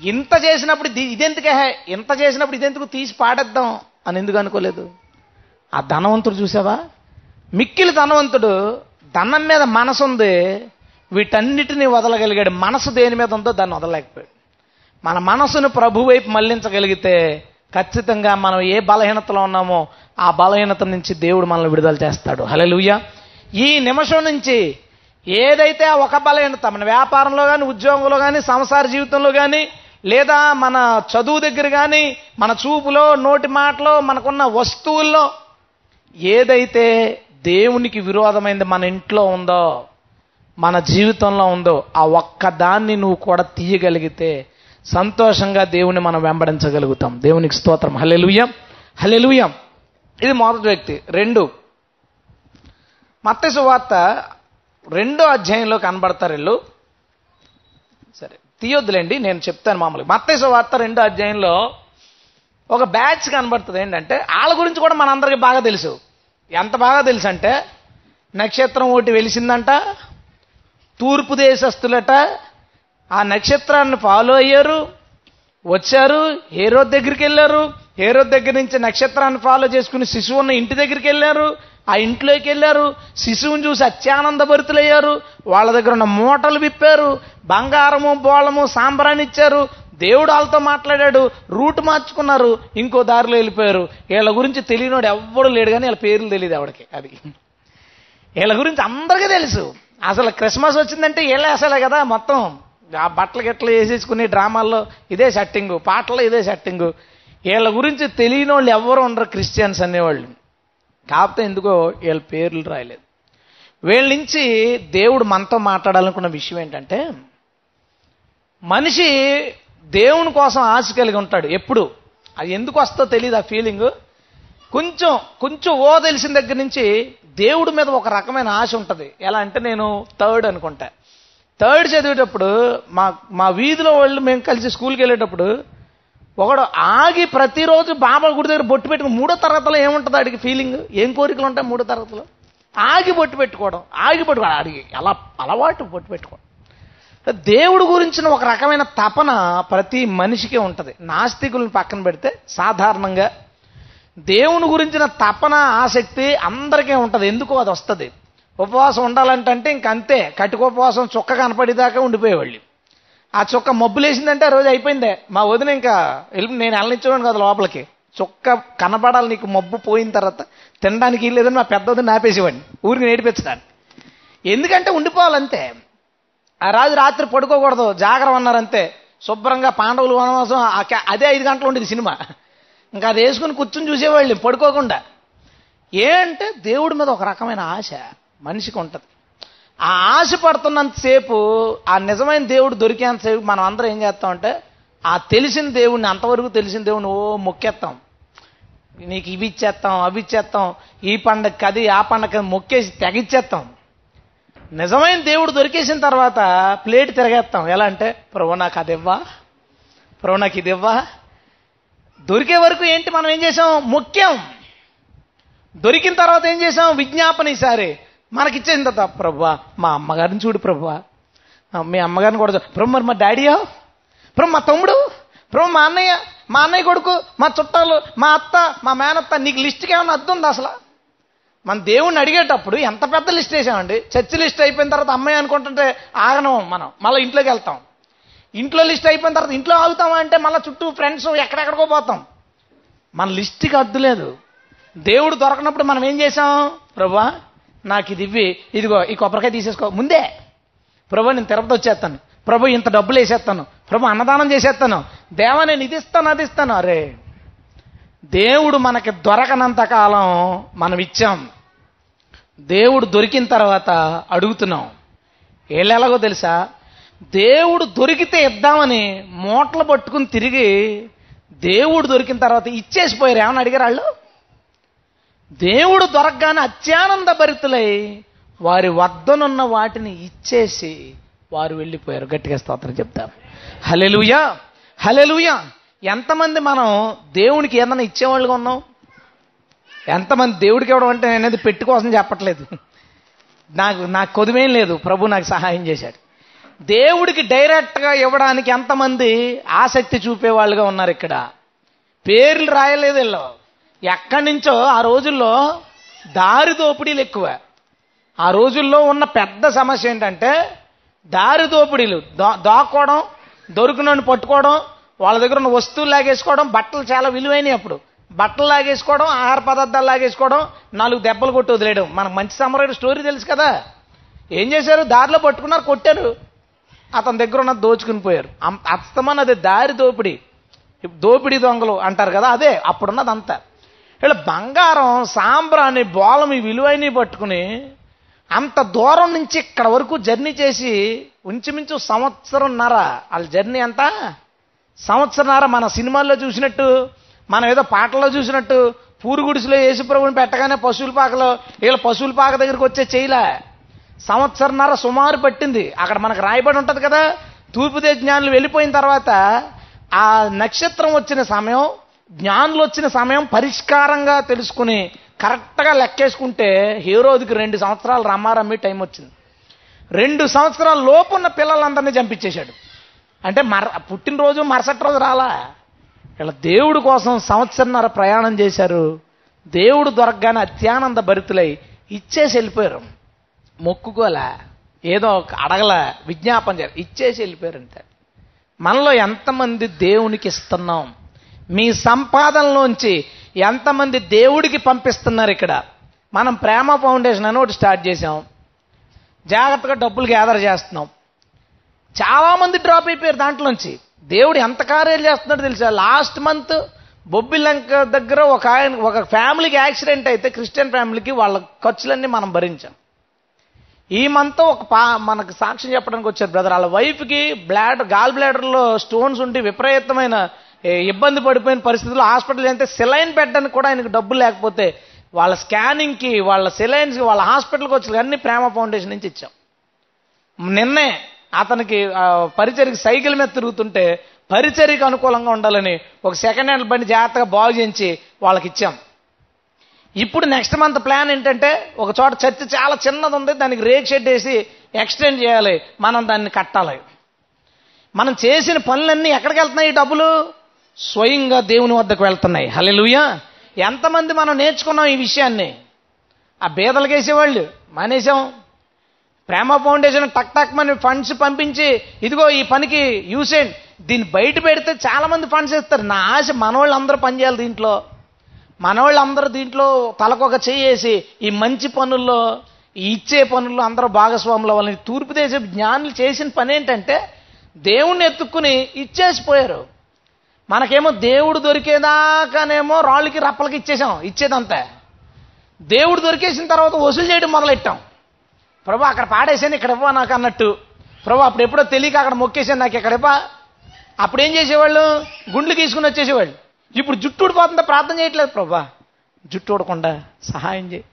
ఇంత చేసినప్పుడు ఇది- ఇదెందుకే? ఇంత చేసినప్పుడు ఇదెందుకు తీసి పాడేద్దాం అని ఎందుకు అనుకోలేదు? ఆ ధనవంతుడు చూసావా? మిక్కిలి ధనవంతుడు ధనం మీద మనసు ఉంది వీటన్నిటిని వదలగలిగాడు. మనసు దేని మీద ఉందో దాన్ని వదలలేకపోయాడు. మన మనసును ప్రభు వైపు మళ్ళించగలిగితే ఖచ్చితంగా మనం ఏ బలహీనతలో ఉన్నామో ఆ బలహీనత నుంచి దేవుడు మనల్ని విడుదల చేస్తాడు. హల్లెలూయా. ఈ నిమిషం నుంచి ఏదైతే ఆ ఒక బలహీనత మన వ్యాపారంలో కానీ ఉద్యోగంలో కానీ సంసార జీవితంలో కానీ లేదా మన చదువు దగ్గర కానీ మన చూపులో నోటి మాటలో మనకున్న వస్తువుల్లో ఏదైతే దేవునికి విరోధమైంది మన ఇంట్లో ఉందో మన జీవితంలో ఉందో ఆ ఒక్క దాన్ని నువ్వు కూడా తీయగలిగితే సంతోషంగా దేవుని మనం వెంబడించగలుగుతాం. దేవునికి స్తోత్రం. హల్లెలూయం. హల్లెలూయం. ఇది మొదటి వ్యక్తి. రెండు. మత్స్సు వార్త రెండో అధ్యాయంలో కనబడతారు వీళ్ళు. సరే తీయొద్దులేండి నేను చెప్తాను మామూలుగా. మత్తయి వార్త రెండో అధ్యాయంలో ఒక బ్యాచ్ కనబడుతుంది. ఏంటంటే వాళ్ళ గురించి కూడా మనందరికీ బాగా తెలుసు. ఎంత బాగా తెలుసు అంటే నక్షత్రం ఒకటి వెలిసిందంట తూర్పు దేశస్తులట ఆ నక్షత్రాన్ని ఫాలో అయ్యారు వచ్చారు హేరో దగ్గరికి వెళ్ళారు హేరో దగ్గర నుంచి నక్షత్రాన్ని ఫాలో చేసుకుని శిశువు ఉన్న ఇంటి దగ్గరికి వెళ్ళారు ఆ ఇంట్లోకి వెళ్ళారు శిశువుని చూసి అత్యానందభరితులయ్యారు వాళ్ళ దగ్గర ఉన్న మూటలు విప్పారు బంగారము బోళము సాంబ్రాన్ని ఇచ్చారు దేవుడు వాళ్ళతో మాట్లాడాడు రూట్ మార్చుకున్నారు ఇంకో దారిలో వెళ్ళిపోయారు. వీళ్ళ గురించి తెలియనోడు ఎవ్వడు లేడు కానీ వీళ్ళ పేర్లు తెలియదు ఆవిడకి అది. వీళ్ళ గురించి అందరికీ తెలుసు. అసలు క్రిస్మస్ వచ్చిందంటే వీళ్ళ అసలే కదా మొత్తం. ఆ బట్టలు గిట్టలు వేసేసుకుని డ్రామాల్లో ఇదే సెట్టింగు పాటల్లో ఇదే సెట్టింగు. వీళ్ళ గురించి తెలియని వాళ్ళు ఎవరు ఉండరు క్రిస్టియన్స్ అనేవాళ్ళు. కాకపోతే ఎందుకో వీళ్ళ పేర్లు రాయలేదు. వీళ్ళ నుంచి దేవుడు మనతో మాట్లాడాలనుకున్న విషయం ఏంటంటే మనిషి దేవుని కోసం ఆశ కలిగి ఉంటాడు ఎప్పుడు. అది ఎందుకు వస్తో తెలియదు ఆ ఫీలింగ్ కొంచెం కొంచెం ఓ తెలిసిన దగ్గర నుంచి దేవుడి మీద ఒక రకమైన ఆశ ఉంటుంది. ఎలా అంటే నేను థర్డ్ అనుకుంటా. థర్డ్ చదివేటప్పుడు మా మా వీధిలో వాళ్ళు మేము కలిసి స్కూల్కి వెళ్ళేటప్పుడు ఒకడు ఆగి ప్రతిరోజు బాబా గుడి దగ్గర బొట్టు పెట్టుకుని మూడో తరగతిలో ఏముంటుంది ఆడికి ఫీలింగ్ ఏం కోరికలు ఉంటాయి మూడో తరగతిలో? ఆగి బొట్టు పెట్టుకోవడం. ఆగి పట్టుకోవడం ఆడికి అలా అలవాటు బొట్టు పెట్టుకోవడం. దేవుడు గురించిన ఒక రకమైన తపన ప్రతి మనిషికి ఉంటుంది. నాస్తికులను పక్కన పెడితే సాధారణంగా దేవుని గురించిన తపన ఆసక్తి అందరికీ ఉంటుంది. ఎందుకో అది వస్తుంది. ఉపవాసం ఉండాలంటే ఇంకంతే ఇంక అంతే. కటిక ఉపవాసం చుక్క కనపడేదాకా ఉండిపోయేవాళ్ళు. ఆ చుక్క మబ్బులేసిందంటే ఆ రోజు అయిపోయిందే. మా వదిన ఇంకా వెళ్ళి నేను వెళ్ళనిచ్చేవాడిని కదా లోపలికి. చుక్క కనపడాలి నీకు మబ్బు పోయిన తర్వాత తినడానికి లేదని మా పెద్ద వదిన ఆపేసేవాడిని. ఊరికి నేర్పించడానికి. ఎందుకంటే ఉండిపోవాలంతే. ఆ రాజు రాత్రి పడుకోకూడదు. జాగ్రత్త అన్నారంతే శుభ్రంగా పాండవులు వనవాసం అదే ఐదు గంటలు ఉండేది సినిమా. ఇంకా అది వేసుకుని కూర్చుని చూసేవాళ్ళు పడుకోకుండా. ఏ దేవుడి మీద ఒక రకమైన ఆశ మనిషికి ఉంటుంది. ఆ ఆశ పడుతున్నంతసేపు ఆ నిజమైన దేవుడు దొరికేంతసేపు మనం అందరం ఏం చేస్తామంటే ఆ తెలిసిన దేవుడిని అంతవరకు తెలిసిన దేవుడిని ఓ మొక్కేస్తాం. నీకు ఇవి ఇచ్చేస్తాం అవి ఇచ్చేస్తాం ఈ పండగకి అది ఆ పండగకి మొక్కేసి తెగిచ్చేస్తాం. నిజమైన దేవుడు దొరికేసిన తర్వాత ప్లేట్ తిరగేస్తాం. ఎలా అంటే ప్రభు నాకు అది ఇవ్వా? ప్రభు నాకు ఇది ఇవ్వా? దొరికే వరకు ఏంటి మనం ఏం చేసాం ముఖ్యం. దొరికిన తర్వాత ఏం చేసాం విజ్ఞాపన ఈసారి. మనకిచ్చేసిన తర్వాత ప్రభా మా అమ్మగారిని చూడు ప్రభా. మీ అమ్మగారిని కూడా ప్రభు మరి మా డాడీయో? ప్రభు మా తమ్ముడు? ప్రభు మా అన్నయ్య? మా అన్నయ్య కొడుకు? మా చుట్టాలు? మా అత్త? మా మేనత్త? నీకు లిస్ట్కి ఏమైనా అర్థం ఉందా అసలు? మన దేవుణ్ణి అడిగేటప్పుడు ఎంత పెద్ద లిస్ట్ వేసామండి? చర్చి లిస్ట్ అయిపోయిన తర్వాత అమ్మాయి అనుకుంటుంటే ఆగనం మనం. మళ్ళీ ఇంట్లోకి వెళ్తాం. ఇంట్లో లిస్ట్ అయిపోయిన తర్వాత ఇంట్లో ఆగుతామా అంటే మళ్ళీ చుట్టూ ఫ్రెండ్స్ ఎక్కడెక్కడికో పోతాం. మన లిస్ట్కి అద్దు లేదు. దేవుడు దొరకనప్పుడు మనం ఏం చేసాం ప్రభా నాకు ఇది ఇవ్వి. ఇదిగో ఈ కొబ్బరికాయ తీసేసుకో. ముందే. ప్రభు నేను తిరుపతి వచ్చేస్తాను. ప్రభు ఇంత డబ్బులు వేసేస్తాను. ప్రభు అన్నదానం చేసేస్తాను. దేవ నేను ఇది ఇస్తాను అది ఇస్తాను. అరే దేవుడు మనకి దొరకనంత కాలం మనం ఇచ్చాం. దేవుడు దొరికిన తర్వాత అడుగుతున్నాం. ఏళ్ళెలాగో ఎలాగో తెలుసా? దేవుడు దొరికితే ఇద్దామని మూటలు పట్టుకుని తిరిగి దేవుడు దొరికిన తర్వాత ఇచ్చేసిపోయారు. ఏమని అడిగారు వాళ్ళు? దేవుడు దొరకగానే అత్యానంద భరితులై వారి వద్దనున్న వాటిని ఇచ్చేసి వారు వెళ్ళిపోయారు. గట్టిగా స్తోత్రం చెప్తారు హలెలుయా హలెలుయా ఎంతమంది మనం దేవునికి ఏదైనా ఇచ్చేవాళ్ళుగా ఉన్నాం? ఎంతమంది దేవుడికి ఇవ్వడం అంటే నేను అనేది చెప్పట్లేదు. నాకు నాకు కొదువేం లేదు. ప్రభు నాకు సహాయం చేశాడు. దేవుడికి డైరెక్ట్గా ఇవ్వడానికి ఎంతమంది ఆసక్తి చూపేవాళ్ళుగా ఉన్నారు ఇక్కడ. పేర్లు రాయలేదు వీళ్ళు. ఎక్కడి నుంచో ఆ రోజుల్లో దారి దోపిడీలు ఎక్కువ. ఆ రోజుల్లో ఉన్న పెద్ద సమస్య ఏంటంటే దారి దోపిడీలు. దా దాక్కోవడం దొరికినని పట్టుకోవడం వాళ్ళ దగ్గర ఉన్న వస్తువులు లాగేసుకోవడం బట్టలు చాలా విలువైనవి అప్పుడు. బట్టలు లాగేసుకోవడం ఆహార పదార్థాలు లాగేసుకోవడం నాలుగు దెబ్బలు కొట్టి వదిలేయడం. మనకు మంచి సమరైన స్టోరీ తెలుసు కదా. ఏం చేశారు? దారిలో పట్టుకున్నారు కొట్టారు. అతని దగ్గర ఉన్న దోచుకుని పోయారు. అం- అస్తమానం అదే దారి దోపిడీ. దోపిడీ దొంగలు అంటారు కదా అదే అప్పుడున్నది అంతా ఇలా బంగారం సాంబ్రాన్ని బోలం ఈ విలువైనవి పట్టుకుని అంత దూరం నుంచి ఇక్కడ వరకు జర్నీ చేసి ఉంచుమించు సంవత్సరంన్నర వాళ్ళ జర్నీ ఎంత సంవత్సరంన్నర మన సినిమాల్లో చూసినట్టు మనం ఏదో పాటల్లో చూసినట్టు పూరుగుడిసిలో యేసుప్రభుని పెట్టగానే పశువుల పాకలో వీళ్ళ పశువుల పాక దగ్గరికి వచ్చే చేయలే. సంవత్సరన్నర సుమారు పట్టింది. అక్కడ మనకు రాయబడి ఉంటుంది కదా తూర్పుదే జ్ఞానులు వెళ్ళిపోయిన తర్వాత ఆ నక్షత్రం వచ్చిన సమయం జ్ఞానులు వచ్చిన సమయం పరిష్కారంగా తెలుసుకుని కరెక్ట్గా లెక్కేసుకుంటే హీరోదికి రెండు సంవత్సరాలు రమ్మారమ్మి టైం వచ్చింది. రెండు సంవత్సరాల లోపు ఉన్న పిల్లలందరినీ చంపించేశాడు. అంటే మర పుట్టినరోజు మరుసటి రోజు రాలా? ఇలా దేవుడి కోసం సంవత్సరంన్నర ప్రయాణం చేశారు. దేవుడు దొరకగానే అత్యానంద భరితులై ఇచ్చేసి వెళ్ళిపోయారు. మొక్కుకోలే ఏదో ఒక అడగల విజ్ఞాపన చేయాలి. ఇచ్చేసి వెళ్ళిపోయారంట. మనలో ఎంతమంది దేవునికి ఇస్తున్నాం? మీ సంపాదనలోంచి ఎంతమంది దేవుడికి పంపిస్తున్నారు ఇక్కడ? మనం ప్రేమ ఫౌండేషన్ అని ఒకటి స్టార్ట్ చేసాం జాగ్రత్తగా డబ్బులు గ్యాదర్ చేస్తున్నాం. చాలామంది డ్రాప్ అయిపోయారు దాంట్లోంచి. దేవుడు ఎంత కార్యాలు చేస్తున్నాడో తెలుసా? లాస్ట్ మంత్ బొబ్బిలంక దగ్గర ఒక ఆయన ఒక ఫ్యామిలీకి యాక్సిడెంట్ అయితే క్రిస్టియన్ ఫ్యామిలీకి వాళ్ళ ఖర్చులన్నీ మనం భరించాం. ఈ మంత్ ఒక పా మనకు సాక్ష్యం చెప్పడానికి వచ్చారు బ్రదర్ వాళ్ళ వైఫ్కి బ్లాడర్ గాల్ బ్లాడర్లో స్టోన్స్ ఉండి విపరీతమైన ఇబ్బంది పడిపోయిన పరిస్థితుల్లో హాస్పిటల్ అంటే సెలైన్ పెట్టడానికి కూడా ఆయనకు డబ్బులు లేకపోతే వాళ్ళ స్కానింగ్కి వాళ్ళ సెలైన్స్కి వాళ్ళ హాస్పిటల్కి వచ్చి అన్ని ప్రేమ ఫౌండేషన్ నుంచి ఇచ్చాం. నిన్నే అతనికి పరిచరికి పరిచర్కి సైకిల్ మీద తిరుగుతుంటే పరిచర్కి అనుకూలంగా ఉండాలని ఒక సెకండ్ హ్యాండ్ బండి జాగ్రత్తగా బాగు చేయించి వాళ్ళకి ఇచ్చాం. ఇప్పుడు నెక్స్ట్ మంత్ ప్లాన్ ఏంటంటే ఒక చోట చర్చి చాలా చిన్నది ఉంది దానికి రేక్ షెడ్ వేసి ఎక్స్టెండ్ చేయాలి. మనం దాన్ని కట్టాలి. మనం చేసిన పనులన్నీ ఎక్కడికి వెళ్తున్నాయి ఈ డబ్బులు? స్వయంగా దేవుని వద్దకు వెళ్తున్నాయి. హలెలుయా ఎంతమంది మనం నేర్చుకున్నాం ఈ విషయాన్ని? ఆ బీదలకు వేసేవాళ్ళు మానేశాం. ప్రేమ ఫౌండేషన్ టక్ టక్ మని ఫండ్స్ పంపించి ఇదిగో ఈ పనికి యూసేండ్ దీన్ని బయట పెడితే చాలామంది ఫండ్స్ ఇస్తారు. నా ఆశ మనవాళ్ళు అందరూ పనిచేయాలి దీంట్లో. మనవాళ్ళందరూ దీంట్లో తలకొక చేసి ఈ మంచి పనుల్లో ఈ ఇచ్చే పనుల్లో అందరూ భాగస్వాములు వాళ్ళని తూర్పు దేశ జ్ఞానులు చేసిన పని ఏంటంటే దేవుణ్ణి ఎత్తుక్కుని ఇచ్చేసిపోయారు. మనకేమో దేవుడు దొరికేదాకానేమో రాళ్ళకి రప్పలకి ఇచ్చేసాం ఇచ్చేదంతా. దేవుడు దొరికేసిన తర్వాత వసూలు చేయడం మొదలెట్టాం. ప్రభు అక్కడ పాడేసాను ఇక్కడ ఇవ్వ నాకు అన్నట్టు. ప్రభు అప్పుడు ఎప్పుడో తెలియక అక్కడ మొక్కేసాను నాకు ఇక్కడ ఇవ్వ అప్పుడు ఏం చేసేవాళ్ళు? గుండ్లు తీసుకుని వచ్చేసేవాళ్ళు. ఇప్పుడు జుట్టు ఊడిపోతుందా ప్రార్థన చేయట్లేదు ప్రభా. జుట్టు ఊడకుండా సహాయం చేయి.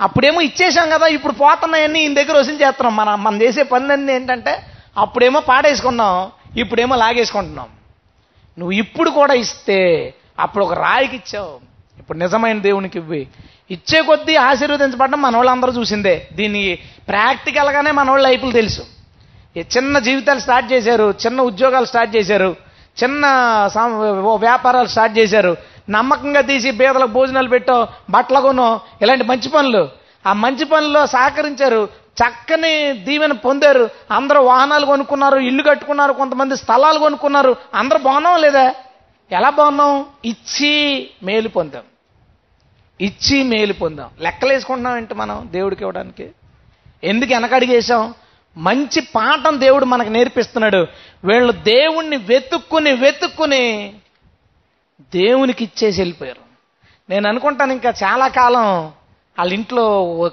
అప్పుడేమో ఇచ్చేసాం కదా ఇప్పుడు పోతున్నాయన్నీ ఈయన దగ్గర వసూలు చేస్తున్నాం. మన మనం చేసే పనులన్నీ ఏంటంటే అప్పుడేమో పాడేసుకున్నాం ఇప్పుడేమో లాగేసుకుంటున్నాం. నువ్వు ఇప్పుడు కూడా ఇస్తే అప్పుడు ఒక రాయికి ఇచ్చావు. ఇప్పుడు నిజమైన దేవునికి ఇవ్వి. ఇచ్చే కొద్దీ ఆశీర్వదించబడడం మన వాళ్ళందరూ చూసిందే. దీన్ని ప్రాక్టికల్గానే మన వాళ్ళ లైఫ్లు తెలుసు. ఈ చిన్న జీవితాలు స్టార్ట్ చేశారు చిన్న ఉద్యోగాలు స్టార్ట్ చేశారు. చిన్న ఓ వ్యాపారాలు స్టార్ట్ చేశారు. నమ్మకంగా తీసి బీదలకు భోజనాలు పెట్టో బట్టలు కొనో ఇలాంటి మంచి పనులు. ఆ మంచి పనుల్లో సహకరించారు చక్కని దీవెన పొందారు. అందరూ వాహనాలు కొనుక్కున్నారు ఇల్లు కట్టుకున్నారు కొంతమంది స్థలాలు కొనుక్కున్నారు. అందరూ బాగున్నాం లేదా? ఎలా బాగున్నాం ఇచ్చి మేలు పొందాం. ఇచ్చి మేలు పొందాం. లెక్కలు వేసుకుంటున్నాం ఏంటి మనం దేవుడికి ఇవ్వడానికి? ఎందుకు వెనకడిగేసాం మంచి పాఠం దేవుడు మనకు నేర్పిస్తున్నాడు. వీళ్ళు దేవుణ్ణి వెతుక్కుని వెతుక్కుని దేవునికి ఇచ్చేసి వెళ్ళిపోయారు. నేను అనుకుంటాను ఇంకా చాలా కాలం వాళ్ళ ఇంట్లో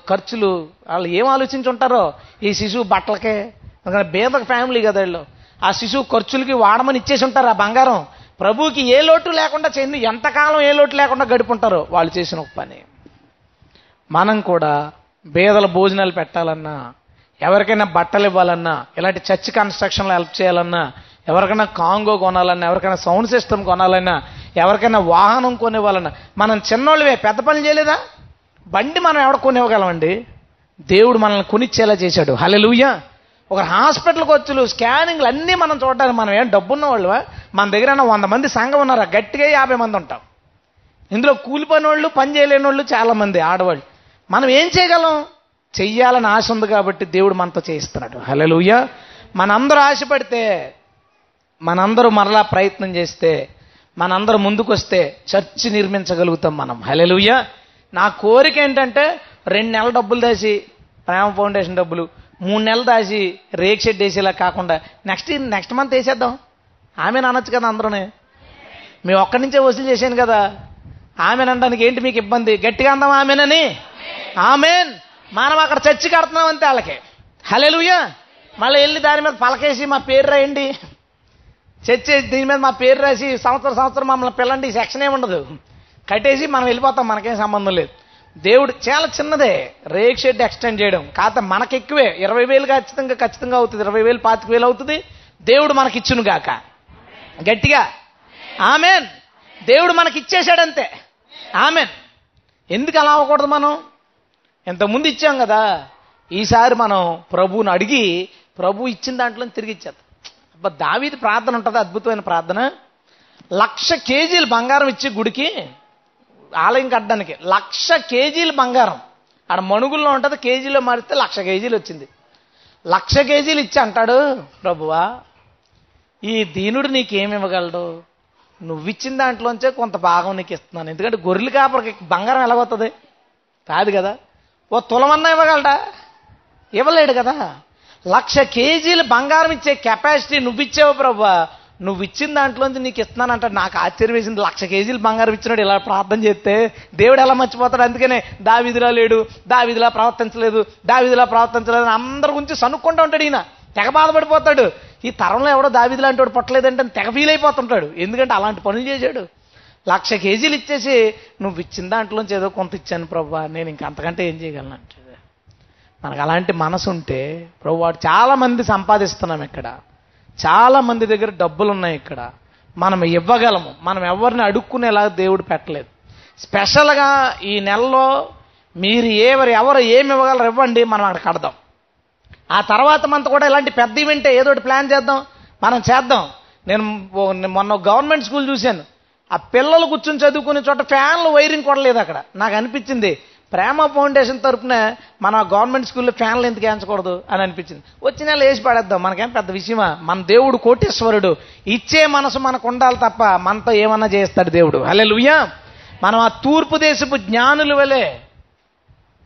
ఖర్చులు వాళ్ళు ఏం ఆలోచించి ఉంటారో ఈ శిశువు బట్టలకే ఎందుకంటే బేద ఫ్యామిలీ కదా వీళ్ళు. ఆ శిశువు ఖర్చులకి వాడమని ఇచ్చేసి ఉంటారు ఆ బంగారం. ప్రభువుకి ఏ లోటు లేకుండా చేయండి. ఎంతకాలం ఏ లోటు లేకుండా గడుపుంటారో వాళ్ళు చేసిన ఒక పని. మనం కూడా బేదల భోజనాలు పెట్టాలన్నా ఎవరికైనా బట్టలు ఇవ్వాలన్నా ఇలాంటి చర్చ్ కన్స్ట్రక్షన్లో హెల్ప్ చేయాలన్నా ఎవరికైనా కాంగో కొనాలన్నా ఎవరికైనా సౌండ్ సిస్టమ్ కొనాలన్నా ఎవరికైనా వాహనం కొనివ్వాలన్నా మనం చిన్నోళ్ళవే పెద్ద పనులు చేయలేదా? బండి మనం ఎవడ కొనివ్వగలమండి? దేవుడు మనల్ని కొనిచ్చేలా చేశాడు. హలెలుయ్య ఒక హాస్పిటల్ ఖర్చులు స్కానింగ్లు అన్నీ మనం చూడడానికి మనం ఏం డబ్బున్న వాళ్ళు మన దగ్గర వంద మంది సంఘం ఉన్నారా? గట్టిగా యాభై మంది ఉంటాం. ఇందులో కూలి పని వాళ్ళు పని చేయలేని వాళ్ళు చాలామంది ఆడవాళ్ళు. మనం ఏం చేయగలం? చెయ్యాలని ఆశ ఉంది కాబట్టి దేవుడు మనతో చేయిస్తున్నాడు. హలలుయ మనందరూ ఆశపడితే మనందరూ మరలా ప్రయత్నం చేస్తే మనందరూ ముందుకొస్తే చర్చి నిర్మించగలుగుతాం మనం. హలలుయ నా కోరిక ఏంటంటే రెండు నెలల డబ్బులు దాచి ప్రేమ ఫౌండేషన్ డబ్బులు మూడు నెలలు దాచి రేక్ షెడ్ వేసేలా కాకుండా నెక్స్ట్ నెక్స్ట్ మంత్ వేసేద్దాం. ఆమె అనొచ్చు కదా అందరూనే. మేము ఒక్కడి నుంచే వసూలు చేశాను కదా. ఆమెన్ అనడానికి ఏంటి మీకు ఇబ్బంది? గట్టిగా అందాం ఆమెనని. ఆమెన్. మనం అక్కడ చర్చి కడుతున్నాం అంతే వాళ్ళకి. హలెలుయ మళ్ళీ వెళ్ళి దాని మీద పలకేసి మా పేరు రాయండి. చర్చి దీని మీద మా పేరు రాసి సంవత్సరం సంవత్సరం మమ్మల్ని పిల్లండి ఈ సెక్షన్ ఉండదు. కట్టేసి మనం వెళ్ళిపోతాం మనకేం సంబంధం లేదు. దేవుడు చాలా చిన్నదే రేక్ షెడ్ ఎక్స్టెండ్ చేయడం. కాకపోతే మనకి ఎక్కువే ఇరవై వేలు ఖచ్చితంగా ఖచ్చితంగా అవుతుంది. ఇరవై వేలు పాతిక వేలు అవుతుంది. దేవుడు మనకిచ్చును గాక. గట్టిగా. ఆమెన్. దేవుడు మనకి ఇచ్చేశాడంతే. ఆమెన్. ఎందుకు అలా అవ్వకూడదు మనం? ఇంతకుముందు ఇచ్చాం కదా. ఈసారి మనం ప్రభువుని అడిగి ప్రభు ఇచ్చిన దాంట్లో తిరిగి ఇచ్చేద్దాం. అబ్బా దావీది ప్రార్థన ఉంటుంది అద్భుతమైన ప్రార్థన. లక్ష కేజీలు బంగారం ఇచ్చి గుడికి ఆలయం కట్టడానికి లక్ష కేజీలు బంగారం. ఆడ మణుగుల్లో ఉంటుంది కేజీలో మారిస్తే లక్ష కేజీలు వచ్చింది. లక్ష కేజీలు ఇచ్చి అంటాడు ప్రభువా ఈ దీనుడు నీకేమి ఇవ్వగలడు? నువ్విచ్చిన దాంట్లోంచే కొంత భాగం నీకు ఇస్తున్నాను. ఎందుకంటే గొర్రెలు కాపరికి బంగారం ఎలాగొస్తుంది కాదు కదా. ఓ తులమన్నా ఇవ్వగలడా? ఇవ్వలేడు కదా. లక్ష కేజీలు బంగారం ఇచ్చే కెపాసిటీ నువ్విచ్చావు ప్రభా. నువ్వు ఇచ్చిన దాంట్లోంచి నీకు ఇస్తున్నానంట. నాకు ఆశ్చర్యం వేసింది. లక్ష కేజీలు బంగారం ఇచ్చినాడు ఇలా ప్రార్థన చేస్తే దేవుడు ఎలా మర్చిపోతాడు? అందుకనే దావిధిలా లేడు. దావిధిలా ప్రవర్తించలేదు. దావిదిలా ప్రవర్తించలేదు అని అందరి గురించి సనుక్కుంటూ ఉంటాడు ఈయన. తెగ బాధపడిపోతాడు. ఈ తరంలో ఎవడో దావిది లాంటి వాడు పుట్టలేదంటే అని తెగ ఫీల్ అయిపోతుంటాడు. ఎందుకంటే అలాంటి పనులు చేశాడు. లక్ష కేజీలు ఇచ్చేసి నువ్వు ఇచ్చిన దాంట్లోంచి ఏదో కొంత ఇచ్చాను ప్రభు నేను ఇంక అంతకంటే ఏం చేయగలను అంటే మనకు అలాంటి మనసు ఉంటే ప్రభు వాడు చాలామంది సంపాదిస్తున్నాం ఇక్కడ. చాలామంది దగ్గర డబ్బులు ఉన్నాయి ఇక్కడ. మనం ఇవ్వగలము. మనం ఎవరిని అడుక్కునేలా దేవుడు పెట్టలేదు. స్పెషల్గా ఈ నెలలో మీరు ఎవరు ఎవరు ఏమి ఇవ్వగలరు ఇవ్వండి మనం అక్కడ కడదాం. ఆ తర్వాత మనతో కూడా ఇలాంటి పెద్ద ఈవెంటే ఏదో ఒకటి ప్లాన్ చేద్దాం. మనం చేద్దాం. నేను మొన్న గవర్నమెంట్ స్కూల్ చూశాను. ఆ పిల్లలు కూర్చొని చదువుకునే చోట ఫ్యాన్లు వైరింగ్ కూడా లేదు అక్కడ. నాకు అనిపించింది ప్రేమ ఫౌండేషన్ తరఫున మన గవర్నమెంట్ స్కూల్లో ఫ్యాన్లు ఎందుకు వేయించకూడదు అని అనిపించింది. వచ్చిన నెల వేసి పడేద్దాం మనకేం పెద్ద విషయమా? మన దేవుడు కోటేశ్వరుడు ఇచ్చే మనసు మనకు ఉండాలి తప్ప మనతో ఏమన్నా చేస్తాడు దేవుడు. హలే మనం ఆ తూర్పు దేశపు జ్ఞానులు వలె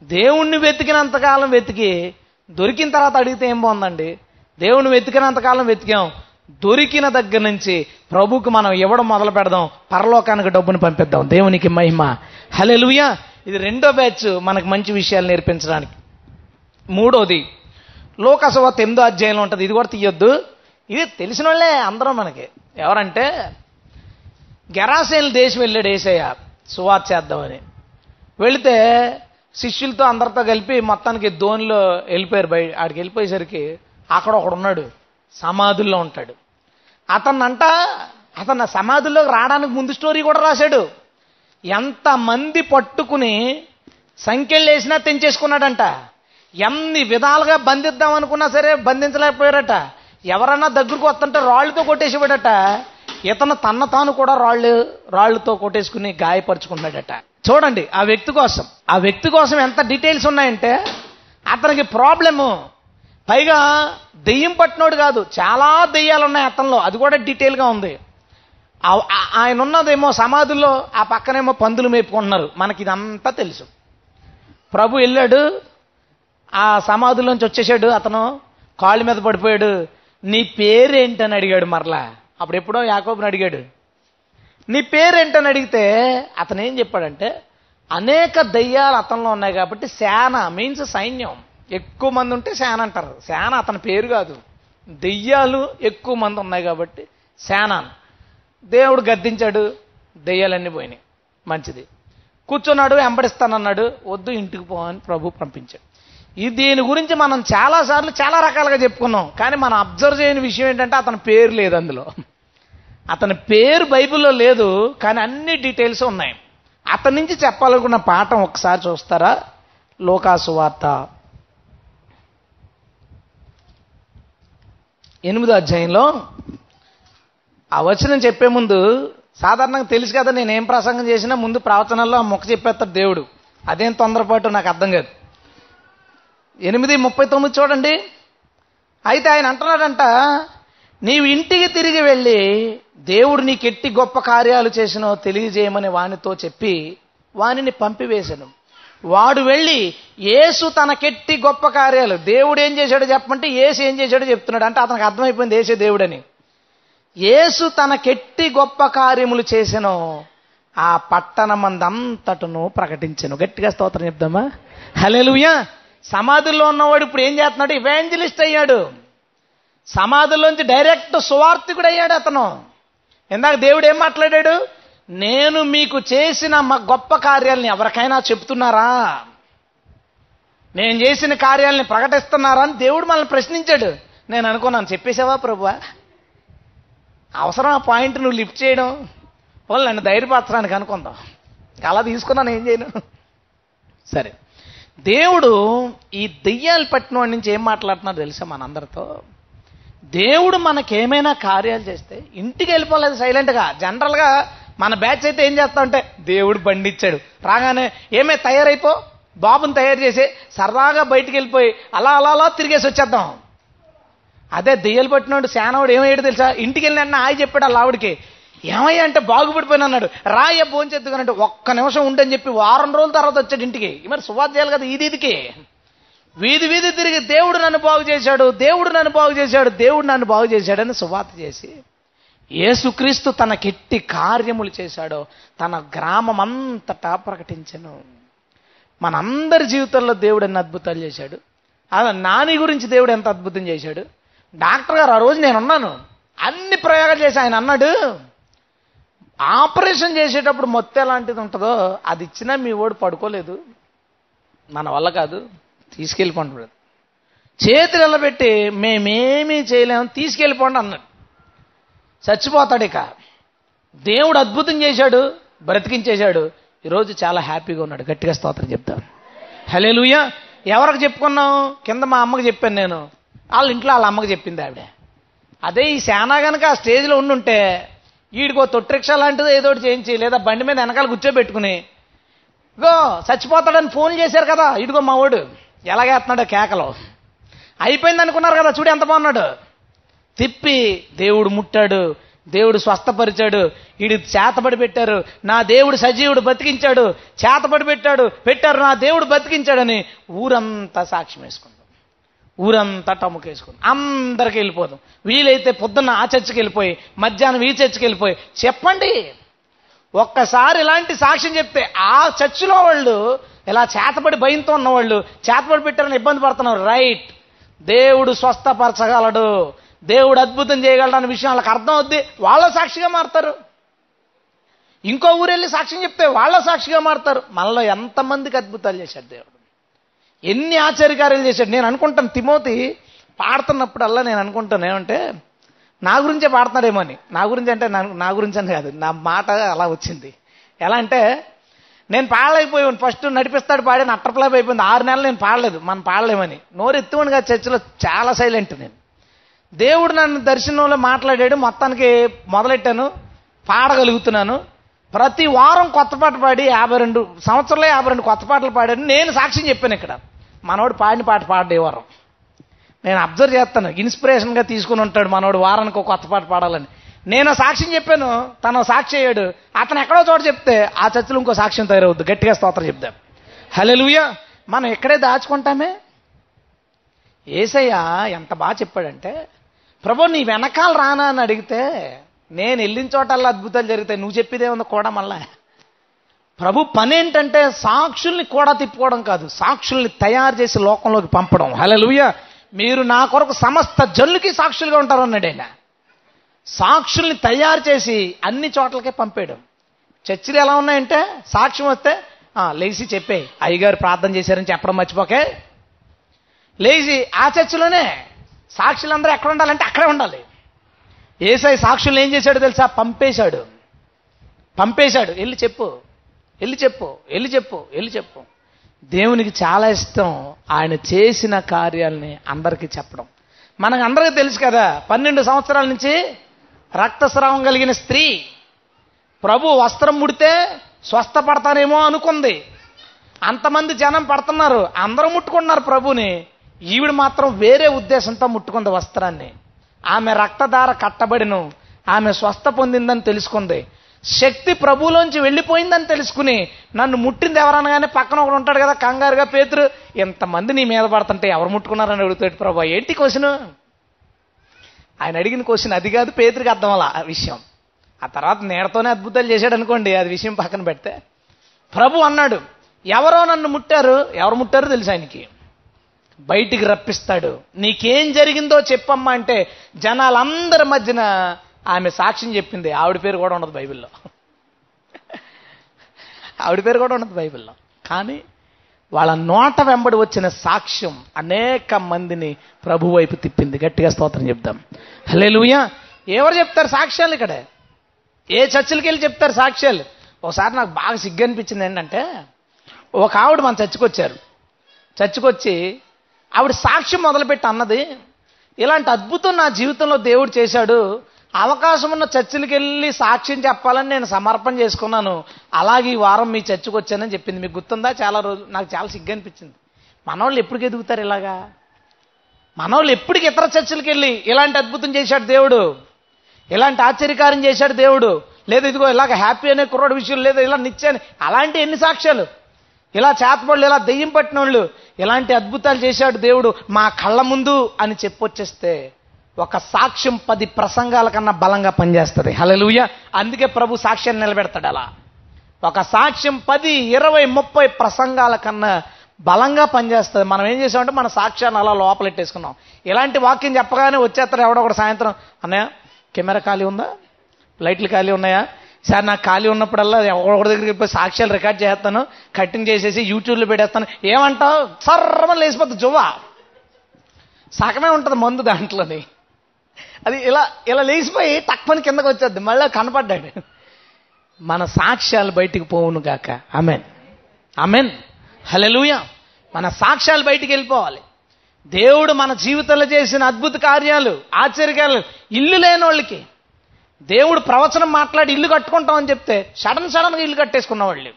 దేవుణ్ణి వెతికినంతకాలం వెతికి దొరికిన తర్వాత అడిగితే ఏం బాగుందండి? దేవుణ్ణి వెతికినంతకాలం వెతికాం దొరికిన దగ్గర నుంచి ప్రభుకు మనం ఇవ్వడం మొదలు పెడదాం. పరలోకానికి డబ్బును పంపిద్దాం. దేవునికి మహిమ. హలెలుయా ఇది రెండో బ్యాచ్ మనకు మంచి విషయాలు నేర్పించడానికి. మూడోది. లోకసభ ఎనిమిదో అధ్యాయంలో ఉంటుంది. ఇది కూడా తీయొద్దు. ఇది తెలిసిన వాళ్ళే అందరం మనకి. ఎవరంటే గెరాసేలు దేశం వెళ్ళాడు ఏసయ్య. సువార్ చేద్దామని. వెళితే శిష్యులతో అందరితో కలిపి మొత్తానికి ధోనిలో వెళ్ళిపోయారు బయట. ఆడికి వెళ్ళిపోయేసరికి అక్కడ ఒకడున్నాడు. సమాధుల్లో ఉంటాడు. అతన్నంట అతను సమాధుల్లోకి రావడానికి ముందు స్టోరీ కూడా రాశాడు. ఎంతమంది పట్టుకుని సంఖ్యలు వేసినా తెంచేసుకున్నాడంట. ఎన్ని విధాలుగా బంధిద్దాం అనుకున్నా సరే బంధించలేకపోయారట ఎవరన్నా దగ్గరకు వస్తుంటే రాళ్ళతో కొట్టేసేవాడట. ఇతను తన్న తాను కూడా రాళ్ళు రాళ్ళతో కొట్టేసుకుని గాయపరుచుకున్నాడట. చూడండి ఆ వ్యక్తి కోసం. ఆ వ్యక్తి కోసం ఎంత డీటెయిల్స్ ఉన్నాయంటే అతనికి ప్రాబ్లము పైగా దెయ్యం పట్టినోడు కాదు చాలా దెయ్యాలు ఉన్నాయి అతనిలో. అది కూడా డీటెయిల్గా ఉంది. ఆయన ఉన్నదేమో సమాధుల్లో ఆ పక్కనేమో పందులు మేపుకుంటున్నారు. మనకి ఇదంతా తెలుసు. ప్రభు వెళ్ళాడు ఆ సమాధుల్లోంచి వచ్చేసాడు. అతను కాళ్ళ మీద పడిపోయాడు. నీ పేరేంటని అడిగాడు మరలా. అప్పుడు ఎప్పుడో యాకోబుని అడిగాడు. నీ పేరేంటని అడిగితే అతను ఏం చెప్పాడంటే అనేక దయ్యాలు అతనిలో ఉన్నాయి కాబట్టి సేన మీన్స్ సైన్యం. ఎక్కువ మంది ఉంటే శాన అంటారు. శాన అతని పేరు కాదు. దెయ్యాలు ఎక్కువ మంది ఉన్నాయి కాబట్టి సేన దేవుడు గద్దించాడు దెయ్యాలన్నీ పోయినాయి. మంచిది. కూర్చున్నాడు వెంబడిస్తానన్నాడు వద్దు ఇంటికి పో అని ప్రభు పంపించాడు. ఈ దీని గురించి మనం చాలా సార్లు చాలా రకాలుగా చెప్పుకున్నాం. కానీ మనం అబ్జర్వ్ చేయని విషయం ఏంటంటే అతని పేరు లేదు అందులో. అతని పేరు బైబిల్లో లేదు కానీ అన్ని డీటెయిల్స్ ఉన్నాయి. అతని నుంచి చెప్పాలనుకున్న పాఠం ఒకసారి చూస్తారా? లోకాసు వార్త ఎనిమిదో అధ్యాయంలో ఆ వచనం చెప్పే ముందు సాధారణంగా తెలుసు కదా నేను ఏం ప్రసంగం చేసినా ముందు ప్రవచనాల్లో ఆ మొక్క చెప్పేస్తాడు దేవుడు. అదేం తొందరపాటు నాకు అర్థం కాదు. ఎనిమిది ముప్పై తొమ్మిది చూడండి. అయితే ఆయన అంటున్నాడంట నీవు ఇంటికి తిరిగి వెళ్ళి దేవుడు నీకెట్టి గొప్ప కార్యాలు చేసినో తెలియజేయమని వానితో చెప్పి వానిని పంపివేశాను. వాడు వెళ్ళి యేసు తనకెట్టి గొప్ప కార్యాలు. దేవుడు ఏం చేశాడో చెప్పమంటే ఏసు ఏం చేశాడో చెప్తున్నాడు. అంటే అతనికి అర్థమైపోయింది ఏసే దేవుడని. యేసు తనకెట్టి గొప్ప కార్యములు చేసెను ఆ పట్టణమందంతటను ప్రకటించను. గట్టిగా స్తోత్రం చెప్దామా? హలేలుయ్యా సమాధుల్లో ఉన్నవాడు ఇప్పుడు ఏం చేస్తున్నాడు? ఇవాంజలిస్ట్ అయ్యాడు. సమాధుల్లోంచి డైరెక్ట్ సువార్థికుడు అయ్యాడు అతను. ఇందాక దేవుడు ఏం మాట్లాడాడు? నేను మీకు చేసిన మా గొప్ప కార్యాలని ఎవరికైనా చెప్తున్నారా నేను చేసిన కార్యాలని ప్రకటిస్తున్నారా అని దేవుడు మనల్ని ప్రశ్నించాడు. నేను అనుకున్నాను చెప్పేసావా ప్రభువా? అవసరం ఆ పాయింట్ నువ్వు లిఫ్ట్ చేయడం? వాళ్ళు నన్ను ధైర్యపరచడానికి అనుకుందాం. అలా తీసుకున్నాను ఏం చేయను. సరే. దేవుడు ఈ దెయ్యాలు పట్టిన వాడి నుంచి ఏం మాట్లాడుతున్నాడు తెలుసా మనందరితో? దేవుడు మనకేమైనా కార్యాలు చేస్తే ఇంటికి వెళ్ళిపోలేదు సైలెంట్గా జనరల్గా మన బ్యాచ్ అయితే ఏం చేస్తా అంటే దేవుడు బండి ఇచ్చాడు రాగానే ఏమే తయారైపో. బాబుని తయారు చేసి సరదాగా బయటికి వెళ్ళిపోయి అలా అలా అలా తిరిగేసి వచ్చేద్దాం. అదే దెయ్యలు పట్టినోడు శానవాడు ఏమయ్యాడు తెలుసా? ఇంటికి వెళ్ళిన ఆయ చెప్పాడు ఆ లావుడికి ఏమయ్యా అంటే బాగుపడిపోయిన అన్నాడు. రాయ భోంచెత్తుకున్నట్టు ఒక్క నిమిషం ఉండని చెప్పి వారం రోజుల తర్వాత వచ్చాడు ఇంటికి. మరి సువార్త చేయాలి కదా ఇది ఇదికి వీధి వీధి తిరిగి దేవుడు నన్ను బాగు చేశాడు దేవుడు నన్ను బాగు చేశాడు దేవుడు నన్ను బాగు చేశాడని సువార్త చేసి యేసుక్రీస్తు తనకెట్టి కార్యములు చేశాడో తన గ్రామం అంతటా ప్రకటించను. మనందరి జీవితంలో దేవుడు ఎన్ని అద్భుతాలు చేశాడు? అలా నాని గురించి దేవుడు ఎంత అద్భుతం చేశాడు? డాక్టర్ గారు ఆ రోజు నేను ఉన్నాను అన్ని ప్రయోగాలు చేసి ఆయన అన్నాడు. ఆపరేషన్ చేసేటప్పుడు మొత్తం ఎలాంటిది ఉంటుందో అది ఇచ్చినా మీ ఓడి పడుకోలేదు. మన వల్ల కాదు తీసుకెళ్ళిపోండి చేతులు నిలబెట్టి మేమేమీ చేయలేము తీసుకెళ్ళిపోండి అన్నాడు. చచ్చిపోతాడు ఇక. దేవుడు అద్భుతం చేశాడు బ్రతికించేశాడు. ఈరోజు చాలా హ్యాపీగా ఉన్నాడు. గట్టిగా స్తోత్రం చెప్తాను. హలే ఎవరికి చెప్పుకున్నాం కింద మా అమ్మకి చెప్పాను నేను. వాళ్ళ ఇంట్లో వాళ్ళ అమ్మకి చెప్పింది ఆవిడ. అదే ఈ సేనా గనక ఆ స్టేజ్లో ఉండుంటే వీడికో తొట్టిరిక్షా లాంటిది ఏదో ఒకటి చేయించి లేదా బండి మీద వెనకాల కూర్చోబెట్టుకుని ఇగో చచ్చిపోతాడని ఫోన్ చేశారు కదా ఇదిగో మా వాడు. ఎలాగేస్తున్నాడో కేకలో. అయిపోయింది అనుకున్నారు కదా చూడు ఎంత బాగున్నాడు. తిప్పి దేవుడు ముట్టాడు దేవుడు స్వస్థపరిచాడు వీడి చేతపడి పెట్టారు నా దేవుడు సజీవుడు బతికించాడు చేతపడి పెట్టాడు పెట్టారు నా దేవుడు బతికించాడని ఊరంతా సాక్ష్యం వేసుకుందాం. ఊరంతా టముకేసుకుందాం అందరికి వెళ్ళిపోదాం. వీలైతే పొద్దున్న ఆ చర్చికి వెళ్ళిపోయి మధ్యాహ్నం ఈ చర్చికి వెళ్ళిపోయి చెప్పండి. ఒక్కసారి ఇలాంటి సాక్ష్యం చెప్తే ఆ చర్చిలో వాళ్ళు ఇలా చేతపడి భయంతో ఉన్నవాళ్ళు చేతపడి పెట్టారని ఇబ్బంది పడుతున్నారు. రైట్. దేవుడు స్వస్థపరచగలడు. దేవుడు అద్భుతం చేయగలడన్న విషయం వాళ్ళకి అర్థం అవుద్ది. వాళ్ళ సాక్షిగా మారుతారు. ఇంకో ఊరు వెళ్ళి సాక్ష్యం చెప్తే వాళ్ళ సాక్షిగా మారుతారు. మనలో ఎంతమందికి అద్భుతాలు చేశాడు దేవుడు? ఎన్ని ఆశ్చర్యకార్యాలు చేశాడు? నేను అనుకుంటాను తిమోతి పాడుతున్నప్పుడల్లా నేను అనుకుంటాను ఏమంటే నా గురించే పాడుతున్నాడేమో అని. నా గురించి అంటే నా గురించి అని కాదు. నా మాట అలా వచ్చింది. ఎలా అంటే నేను పాడలేకపోయాను. ఫస్ట్ నడిపిస్తాడు పాడాను. అట్టర్ఫ్లాప్ అయిపోయింది. ఆరు నెలలు నేను పాడలేదు. మనం పాడలేమని. నోరు ఎత్తువని కాదు చర్చిలో చాలా సైలెంట్ నేను. దేవుడు నన్ను దర్శనంలో మాట్లాడాడు మొత్తానికి మొదలెట్టాను పాడగలుగుతున్నాను. ప్రతి వారం కొత్త పాట పాడి యాభై రెండు సంవత్సరంలో యాభై రెండు కొత్త పాటలు పాడాను. నేను సాక్ష్యం చెప్పాను ఇక్కడ. మనోడు పాడిన పాట పాడే వారం. నేను అబ్జర్వ్ చేస్తాను ఇన్స్పిరేషన్గా తీసుకుని ఉంటాడు మనోడు వారానికి ఒక కొత్త పాట పాడాలని. నేను సాక్ష్యం చెప్పాను తను సాక్షి అయ్యాడు. అతను ఎక్కడో చోట చెప్తే ఆ చర్చలు ఇంకో సాక్ష్యం తయారవుద్ది. గట్టిగా స్తోత్రం చెప్దాం. హలెలుయ మనం ఇక్కడే దాచుకుంటామే? ఏసయ్య ఎంత బాగా చెప్పాడంటే ప్రభు నీ వెనకాల రానా అని అడిగితే నేను వెళ్ళిన చోటల్లా అద్భుతాలు జరుగుతాయి నువ్వు చెప్పేదే ఉంది కూడా మళ్ళా. ప్రభు పని ఏంటంటే సాక్షుల్ని కూడా తిప్పుకోవడం కాదు. సాక్షుల్ని తయారు చేసి లోకంలోకి పంపడం. హలలుయ మీరు నా కొరకు సమస్త జల్లుకి సాక్షులుగా ఉంటారు అన్నాడు ఆయన. సాక్షుల్ని తయారు చేసి అన్ని చోట్లకే పంపేయడం. చర్చిలు ఎలా ఉన్నాయంటే సాక్ష్యం వస్తే లేచి చెప్పే. అయ్యగారు ప్రార్థన చేశారని చెప్పడం మర్చిపోకే. లేచి ఆ చర్చిలోనే సాక్షులందరూ ఎక్కడ ఉండాలంటే అక్కడే ఉండాలి. ఏసై సాక్షులు ఏం చేశాడో తెలుసా? పంపేశాడు. పంపేశాడు. వెళ్ళి చెప్పు. వెళ్ళి చెప్పు. వెళ్ళి చెప్పు. వెళ్ళి చెప్పు. దేవునికి చాలా ఇష్టం ఆయన చేసిన కార్యాలని అందరికీ చెప్పడం. మనకు అందరికీ తెలుసు కదా పన్నెండు సంవత్సరాల నుంచి రక్తస్రావం కలిగిన స్త్రీ ప్రభు వస్త్రం ముడితే స్వస్థపడతానేమో అనుకుంది. అంతమంది జనం పడుతున్నారు. అందరూ ముట్టుకున్నారు ప్రభుని. ఈవిడ మాత్రం వేరే ఉద్దేశంతో ముట్టుకుంది వస్త్రాన్ని. ఆమె రక్తధార కట్టబడిను ఆమె స్వస్థ పొందిందని తెలుసుకుంది. శక్తి ప్రభులోంచి వెళ్ళిపోయిందని తెలుసుకుని నన్ను ముట్టింది ఎవరనగానే పక్కన ఒకడు ఉంటాడు కదా కంగారుగా పేతురు ఇంతమంది నీ మీద పడుతుంటే ఎవరు ముట్టుకున్నారని అడుగుతాడు ప్రభు ఏంటి క్వశ్చన్? ఆయన అడిగిన క్వశ్చన్ అది కాదు పేతురికి అర్థం అలా ఆ విషయం. ఆ తర్వాత నేడతోనే అద్భుతాలు చేశాడు అనుకోండి అది విషయం పక్కన పెడితే. ప్రభు అన్నాడు ఎవరో నన్ను ముట్టారు ఎవరు ముట్టారో తెలుసు ఆయనకి. బయటికి రప్పిస్తాడు. నీకేం జరిగిందో చెప్పమ్మా అంటే జనాలందరి మధ్యన ఆమె సాక్ష్యం చెప్పింది. ఆవిడ పేరు కూడా ఉండదు బైబిల్లో. ఆవిడ పేరు కూడా ఉండదు బైబిల్లో. కానీ వాళ్ళ నోట వెంబడి వచ్చిన సాక్ష్యం అనేక మందిని ప్రభు వైపు తిప్పింది. గట్టిగా స్తోత్రం చెప్దాం. హలే ఎవరు చెప్తారు సాక్ష్యాలు ఇక్కడ? ఏ చర్చిలకి వెళ్ళి చెప్తారు సాక్ష్యాలు? ఒకసారి నాకు బాగా సిగ్గు అనిపించింది ఏంటంటే ఒక ఆవిడ మన చర్చికొచ్చారు చర్చికొచ్చి ఆవిడ సాక్ష్యం మొదలుపెట్టి అన్నది ఇలాంటి అద్భుతం నా జీవితంలో దేవుడు చేశాడు. అవకాశం ఉన్న చర్చిలకు వెళ్ళి సాక్ష్యం చెప్పాలని నేను సమర్పణ చేసుకున్నాను. అలాగే ఈ వారం మీ చర్చికి వచ్చానని చెప్పింది. మీకు గుర్తుందా? చాలా రోజు నాకు చాలా సిగ్గు అనిపించింది. మనోళ్ళు ఎప్పుడు ఎదుగుతారు ఇలాగా? మనవాళ్ళు ఎప్పటికి ఇతర చర్చలకు వెళ్ళి ఇలాంటి అద్భుతం చేశాడు దేవుడు. ఇలాంటి ఆశ్చర్యకారం చేశాడు దేవుడు. లేదా ఇదిగో ఇలాగ హ్యాపీ అనే కుర్రాడు విషయం లేదా ఇలా నిత్యాన్ని అలాంటి ఎన్ని సాక్ష్యాలు? ఇలా చేతబడులు ఇలా దెయ్యం పట్టిన వాళ్ళు ఇలాంటి అద్భుతాలు చేశాడు దేవుడు మా కళ్ళ ముందు అని చెప్పొచ్చేస్తే ఒక సాక్ష్యం పది ప్రసంగాల కన్నా బలంగా పనిచేస్తుంది. హలలుయ అందుకే ప్రభు సాక్ష్యాన్ని నిలబెడతాడు అలా. ఒక సాక్ష్యం పది ఇరవై ముప్పై ప్రసంగాల కన్నా బలంగా పనిచేస్తుంది. మనం ఏం చేసామంటే మన సాక్ష్యాన్ని అలా లోపలెట్టేసుకున్నాం. ఇలాంటి వాక్యం చెప్పగానే వచ్చేస్తారు ఎవడో ఒకటి సాయంత్రం అన్నయ్య కెమెరా ఖాళీ ఉందా? లైట్లు ఖాళీ ఉన్నాయా? సార్ నాకు ఖాళీ ఉన్నప్పుడల్లా ఎవరి దగ్గరికి పోయి సాక్ష్యాలు రికార్డ్ చేస్తాను కట్టింగ్ చేసేసి యూట్యూబ్లో పెట్టేస్తాను. ఏమంటావు? సర్రమని లేచిపోతుంది జువ్వ. సగమే ఉంటుంది మందు దాంట్లోని. అది ఇలా ఇలా లేచిపోయి తక్కువని కిందకు వచ్చేద్ది. మళ్ళీ కనపడ్డాడు. మన సాక్ష్యాలు బయటికి పోవును గాక. అమెన్ అమెన్ హలెలుయ మన సాక్ష్యాలు బయటికి వెళ్ళిపోవాలి. దేవుడు మన జీవితంలో చేసిన అద్భుత కార్యాలు ఆశ్చర్యాలు ఇల్లు లేని వాళ్ళకి. దేవుడు ప్రవచనం మాట్లాడి ఇల్లు కట్టుకుంటామని చెప్తే సడన్ సడన్గా ఇల్లు కట్టేసుకున్న వాళ్ళు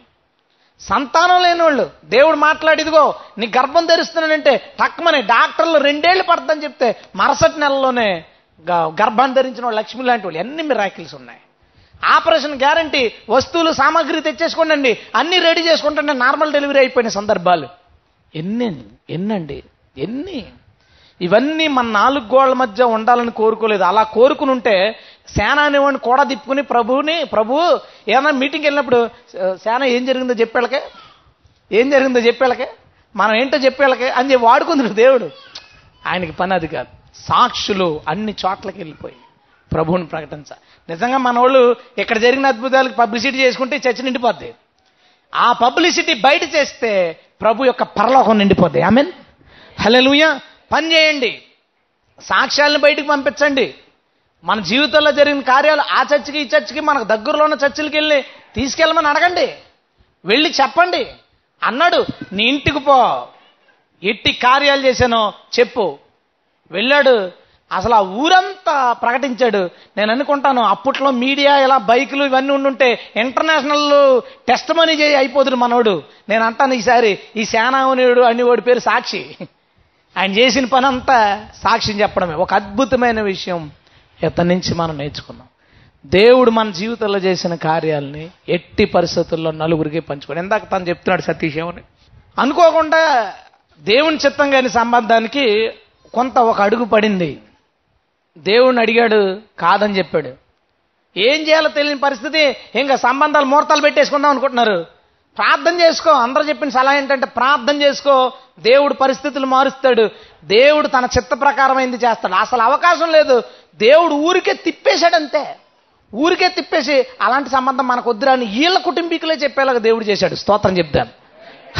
సంతానం లేని వాళ్ళు దేవుడు మాట్లాడి ఇదిగో నీ గర్భం ధరిస్తున్నానంటే తక్కువనే డాక్టర్లు రెండేళ్ళు పడుతుందని చెప్తే మరుసటి నెలలోనే గ- గర్భాన్ని ధరించిన వాళ్ళు లక్ష్మి లాంటి వాళ్ళు. ఎన్ని మిరాకిల్స్ ఉన్నాయి. ఆపరేషన్ గ్యారంటీ వస్తువులు సామాగ్రి తెచ్చేసుకోండి అన్ని రెడీ చేసుకుంటే నార్మల్ డెలివరీ అయిపోయిన సందర్భాలు. ఎన్ని ఎన్నండి? ఎన్ని? ఇవన్నీ మన నాలుగు గోళ్ళ మధ్య ఉండాలని కోరుకోలేదు. అలా కోరుకుని ఉంటే సేన అనేవాడిని కూడా తిప్పుకుని ప్రభువుని ప్రభువు ఏదైనా మీటింగ్కి వెళ్ళినప్పుడు సేన ఏం జరిగిందో చెప్పేళ్ళకే ఏం జరిగిందో చెప్పేళ్ళకే మనం ఏంటో చెప్పేళ్ళకే అని చెప్పి వాడుకుంది దేవుడు. ఆయనకి పని అది కాదు. సాక్షులు అన్ని చోట్లకి వెళ్ళిపోయి ప్రభువుని ప్రకటించ. నిజంగా మన వాళ్ళు ఇక్కడ జరిగిన అద్భుతాలకు పబ్లిసిటీ చేసుకుంటే చర్చ నిండిపోద్ది. ఆ పబ్లిసిటీ బయట చేస్తే ప్రభు యొక్క పరలోకం నిండిపోద్ది. ఐ మీన్ హలో పని చేయండి. సాక్ష్యాలను బయటకు పంపించండి. మన జీవితంలో జరిగిన కార్యాలు ఆ చర్చికి ఈ చర్చికి మనకు దగ్గరలో ఉన్న చర్చిలకి వెళ్ళి తీసుకెళ్ళమని అడగండి. వెళ్ళి చెప్పండి. అన్నాడు నీ ఇంటికి పో. ఎట్టి కార్యాలు చేశానో చెప్పు. వెళ్ళాడు. అసలు ఆ ఊరంతా ప్రకటించాడు. నేను అనుకుంటాను అప్పట్లో మీడియా ఇలా బైకులు ఇవన్నీ ఉండుంటే ఇంటర్నేషనల్ టెస్ట్ మనీ చేయి అయిపోదుడు మనోడు. నేను అంటాను ఈసారి ఈ సేనావనుడు అని వాడి పేరు సాక్షి. ఆయన చేసిన పని అంతా సాక్ష్యం చెప్పడమే. ఒక అద్భుతమైన విషయం. ఇతని నుంచి మనం నేర్చుకున్నాం. దేవుడు మన జీవితంలో చేసిన కార్యాలని ఎట్టి పరిస్థితుల్లో నలుగురికి పంచుకోండి. ఇందాక తను చెప్తున్నాడు సతీష్ ఏమని? అనుకోకుండా దేవుని చిత్తం కాని సంబంధానికి కొంత ఒక అడుగు పడింది. దేవుణ్ణి అడిగాడు కాదని చెప్పాడు. ఏం చేయాలో తెలియని పరిస్థితి. ఇంకా సంబంధాలు ముహూర్తాలు పెట్టేసుకుందాం అనుకుంటున్నారు. ప్రార్థన చేసుకో. అందరూ చెప్పిన సలహా ఏంటంటే ప్రార్థన చేసుకో. దేవుడు పరిస్థితులు మారుస్తాడు. దేవుడు తన చిత్త ప్రకారమైంది చేస్తాడు. అసలు అవకాశం లేదు. దేవుడు ఊరికే తిప్పేశాడంతే. ఊరికే తిప్పేసి అలాంటి సంబంధం మనకు వద్దురాని వీళ్ళ కుటుంబీకులే చెప్పేలాగా దేవుడు చేశాడు. స్తోత్రం చెప్తాను.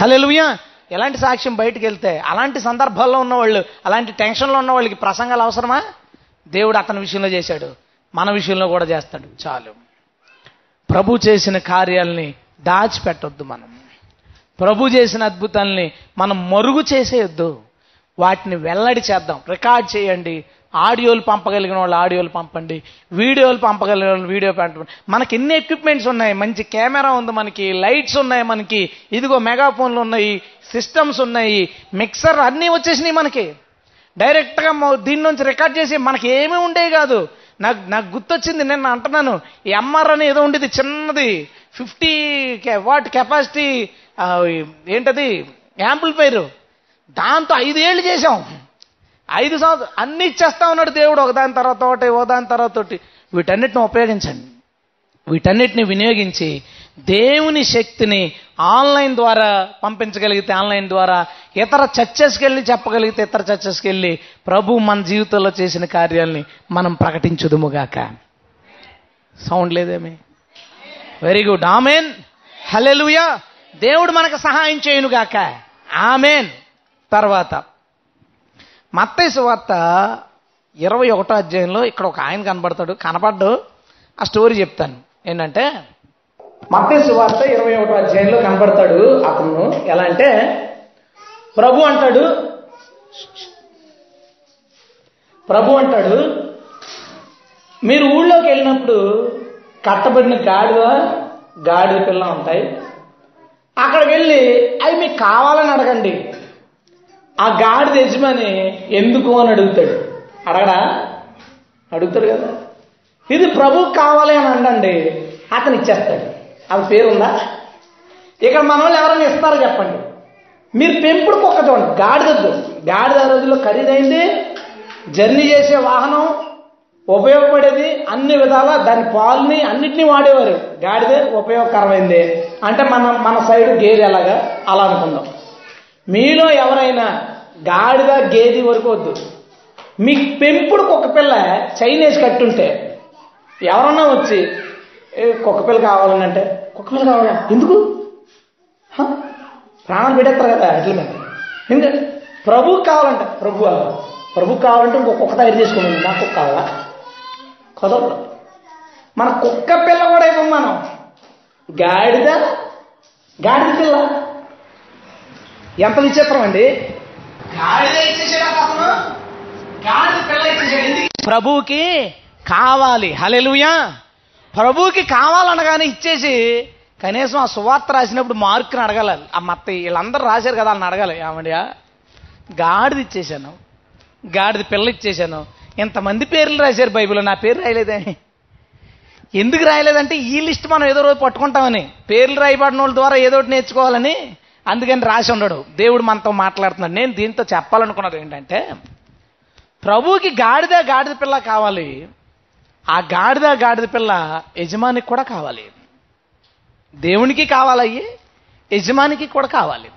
హలెలుయా ఎలాంటి సాక్ష్యం బయటకు వెళ్తే అలాంటి సందర్భాల్లో ఉన్నవాళ్ళు అలాంటి టెన్షన్లో ఉన్న వాళ్ళకి ప్రసంగాలు అవసరమా? దేవుడు అతని విషయంలో చేశాడు. మన విషయంలో కూడా చేస్తాడు. చాలు. ప్రభు చేసిన కార్యాలని దాచిపెట్టొద్దు మనం. ప్రభు చేసిన అద్భుతాల్ని మనం మరుగు చేసేయొద్దు. వాటిని వెల్లడి చేద్దాం. రికార్డ్ చేయండి. ఆడియోలు పంపగలిగిన వాళ్ళు ఆడియోలు పంపండి. వీడియోలు పంపగలిగిన వాళ్ళు వీడియో పంపండి. మనకి ఎన్ని ఎక్విప్మెంట్స్ ఉన్నాయి? మంచి కెమెరా ఉంది మనకి లైట్స్ ఉన్నాయి మనకి ఇదిగో మెగాఫోన్లు ఉన్నాయి సిస్టమ్స్ ఉన్నాయి మిక్సర్ అన్నీ వచ్చేసినాయి మనకి. డైరెక్ట్గా దీని నుంచి రికార్డ్ చేసి మనకి ఏమీ ఉండేవి కాదు. నాకు నాకు గుర్తొచ్చింది నేను అంటున్నాను ఈ ఎంఆర్ అని ఏదో ఉండేది చిన్నది. ఫిఫ్టీ వాట్ కెపాసిటీ ఏంటది? యాంప్లిఫైర్ దాంతో ఐదేళ్ళు చేశాం. ఐదు సంవత్సరం అన్ని ఇచ్చేస్తా ఉన్నాడు దేవుడు. ఒకదాని తర్వాత ఒకటి ఓ దాని తర్వాత ఒకటి. వీటన్నిటిని ఉపయోగించండి. వీటన్నిటిని వినియోగించి దేవుని శక్తిని ఆన్లైన్ ద్వారా పంపించగలిగితే ఆన్లైన్ ద్వారా ఇతర చర్చెస్కి వెళ్ళి చెప్పగలిగితే ఇతర చర్చెస్కి వెళ్ళి ప్రభు మన జీవితంలో చేసిన కార్యాలని మనం ప్రకటించుదుముగాక. Sound లేదేమి? Very good. Amen. Hallelujah దేవుడు మనకు సహాయం చేయనుగాక. ఆమెన్. తర్వాత మత్తయి సువార్త ఇరవై ఒకటో అధ్యాయంలో ఇక్కడ ఒక ఆయన కనబడతాడు. కనపడ్డు ఆ స్టోరీ చెప్తాను. ఏంటంటే మత్తయి సువార్త ఇరవై ఒకటో అధ్యాయంలో కనబడతాడు అతను. ఎలా అంటే ప్రభు అంటాడు ప్రభు అంటాడు మీరు ఊళ్ళోకి వెళ్ళినప్పుడు కట్టబడిన గాడిద గాడిద పిల్ల ఉంటాయి. అక్కడికి వెళ్ళి అవి మీకు కావాలని అడగండి. ఆ గాడిద యజమాని ఎందుకు అని అడుగుతాడు. అడగడా అడుగుతాడు కదా. ఇది ప్రభు కావాలి అని అండండి. అతను ఇచ్చేస్తాడు. అది పేరుందా? ఇక్కడ మన వాళ్ళు ఎవరైనా ఇస్తారో చెప్పండి. మీరు పెంపుడు కుక్క చూడండి గాడిదద్దు గాడిద ఆ రోజుల్లో ఖరీదైంది. జర్నీ చేసే వాహనం ఉపయోగపడేది అన్ని విధాలా దాని పాల్ని అన్నిటినీ వాడేవారు. గాడిదే ఉపయోగకరమైంది. అంటే మన మన సైడ్ గేర్ ఎలాగా? అలా అనుకుందాం. మీలో ఎవరైనా గాడిద గేది వరకు వద్దు. మీకు పెంపుడు కుక్క పిల్ల చైనీస్ కట్టుంటే ఎవరన్నా వచ్చి కుక్కపిల్ల కుక్క పిల్ల కావాలని అంటే కుక్క పిల్ల కావాలా? ఎందుకు? ప్రాణం ప్రాణాలు పెట్టేస్తారు కదా అట్ల మీద. ఎందుకంటే ప్రభు కావాలంట. ప్రభు ప్రభు కావాలంటే ఇంకో కుక్క తయారు చేసుకోండి నా కుక్క కావాలా? కుదరదు. మన కుక్క పిల్ల కూడా ఇవ్వం మనం గాడిద గాడిద పిల్ల. ఎంత విచిత్రం అండి. ప్రభుకి ప్రభువుకి కావాలి. హలెలుయా ప్రభువుకి కావాలనగానే ఇచ్చేసి కనీసం ఆ సువార్త రాసినప్పుడు మార్కుని అడగాలి. ఆ మత్త వీళ్ళందరూ రాశారు కదా అని అడగాలి. ఏమండియా గాడిది ఇచ్చేసాను. గాడిది పిల్ల ఇచ్చేశాను ఇంతమంది పేర్లు రాశారు బైబిల్లో. నా పేరు రాయలేదే. ఎందుకు రాయలేదంటే ఈ లిస్ట్ మనం ఏదో రోజు పట్టుకుంటామని. పేర్లు రాయబడిన వాళ్ళ ద్వారా ఏదో ఒకటి నేర్చుకోవాలని అందుకని రాసి ఉండడు. దేవుడు మనతో మాట్లాడుతున్నాడు. నేను దీంతో చెప్పాలనుకున్నది ఏంటంటే ప్రభువుకి గాడిద గాడిద పిల్ల కావాలి. ఆ గాడిద గాడిద పిల్ల యజమానికి కూడా కావాలి. దేవునికి కావాలయ్యి యజమానికి కూడా కావాలి.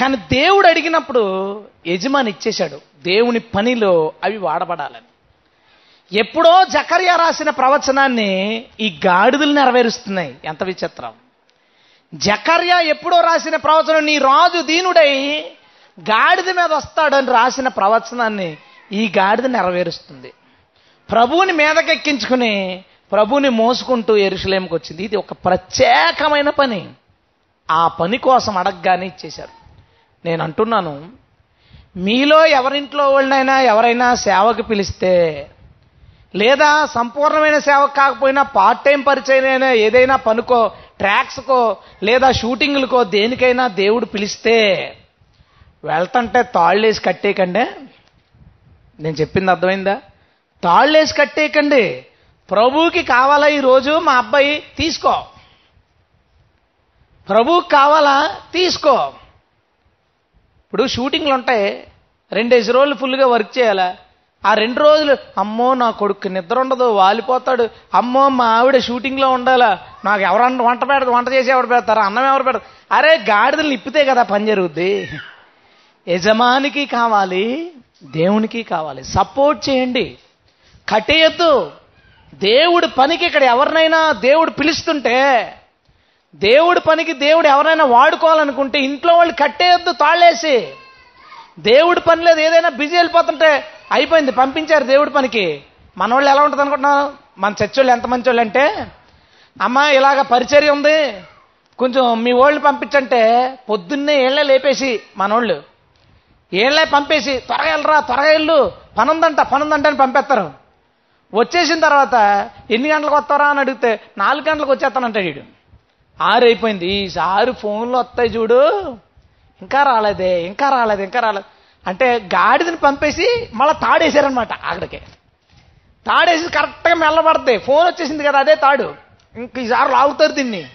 కానీ దేవుడు అడిగినప్పుడు యజమాని ఇచ్చేశాడు. దేవుని పనిలో అవి వాడబడాలని. ఎప్పుడో జకర్య రాసిన ప్రవచనాన్ని ఈ గాడిదలు నెరవేరుస్తున్నాయి. ఎంత విచిత్రం. జకర్యా ఎప్పుడో రాసిన ప్రవచనం నీ రాజు దీనుడై గాడిద మీద వస్తాడని రాసిన ప్రవచనాన్ని ఈ గాడిద నెరవేరుస్తుంది. ప్రభువుని మీదకెక్కించుకుని ప్రభుని మోసుకుంటూ ఎరుసలేంకి వచ్చింది. ఇది ఒక ప్రత్యేకమైన పని. ఆ పని కోసం అడగగానే ఇచ్చేశారు. నేను అంటున్నాను మీలో ఎవరింట్లో వాళ్ళనైనా ఎవరైనా సేవకు పిలిస్తే లేదా సంపూర్ణమైన సేవ కాకపోయినా పార్ట్ టైం పరిచయం అయినా ఏదైనా పనుకో ట్రాక్స్కో లేదా షూటింగ్లకో దేనికైనా దేవుడు పిలిస్తే వెళ్తంటే తాళ్ళేసి కట్టేయకండి. నేను చెప్పింది అర్థమైందా? తాళ్ళేసి కట్టేయకండి. ప్రభువుకి కావాలా ఈరోజు? మా అబ్బాయి తీసుకో. ప్రభువుకి కావాలా? తీసుకో. ఇప్పుడు షూటింగ్లు ఉంటాయి. రెండేసి రోజులు ఫుల్గా వర్క్ చేయాలా? ఆ రెండు రోజులు అమ్మో నా కొడుకు నిద్ర ఉండదు వాలిపోతాడు. అమ్మో మా ఆవిడ షూటింగ్లో ఉండాలా? నాకు ఎవరన్నా వంట పెడదు వంట చేసి ఎవరు పెడతారు? అన్నం ఎవరు పెడతారు? అరే గాడిదలు నిప్పితే కదా పని జరుగుద్ది. యజమానికి కావాలి దేవునికి కావాలి. సపోర్ట్ చేయండి. కట్టేయొద్దు. దేవుడు పనికి ఇక్కడ ఎవరినైనా దేవుడు పిలుస్తుంటే దేవుడి పనికి దేవుడు ఎవరైనా వాడుకోవాలనుకుంటే ఇంట్లో వాళ్ళు కట్టేయొద్దు తాళ్ళేసి దేవుడి పని లేదు ఏదైనా బిజీ వెళ్ళిపోతుంటే అయిపోయింది పంపించారు దేవుడి పనికి. మన వాళ్ళు ఎలా ఉంటుంది అనుకుంటున్నారు? మన చచ్చోళ్ళు ఎంత మంచి వాళ్ళు అంటే అమ్మ ఇలాగ పరిచర్య ఉంది. కొంచెం మీ వాళ్ళు పంపించంటే పొద్దున్నే ఏళ్ళే లేపేసి మనోళ్ళు. ఏళ్ళే పంపేసి త్వరగా వెళ్ళరా త్వరగా వెళ్ళు. పనుందంట పనుందంట అని పంపేస్తారు. వచ్చేసిన తర్వాత ఎన్ని గంటలకు వస్తారా అని అడిగితే నాలుగు గంటలకు వచ్చేస్తానంటాడు వీడు. ఆరు అయిపోయింది ఈసారి ఫోన్లు వస్తాయి చూడు. ఇంకా రాలేదే ఇంకా రాలేదు ఇంకా రాలేదు. అంటే గాడిదని పంపేసి మళ్ళీ తాడేసారనమాట అక్కడికి తాడేసి కరెక్ట్గా మెల్లబడతాయి ఫోన్ వచ్చేసింది కదా అదే తాడు. ఇంక ఈసారి లాగుతారు దీన్ని.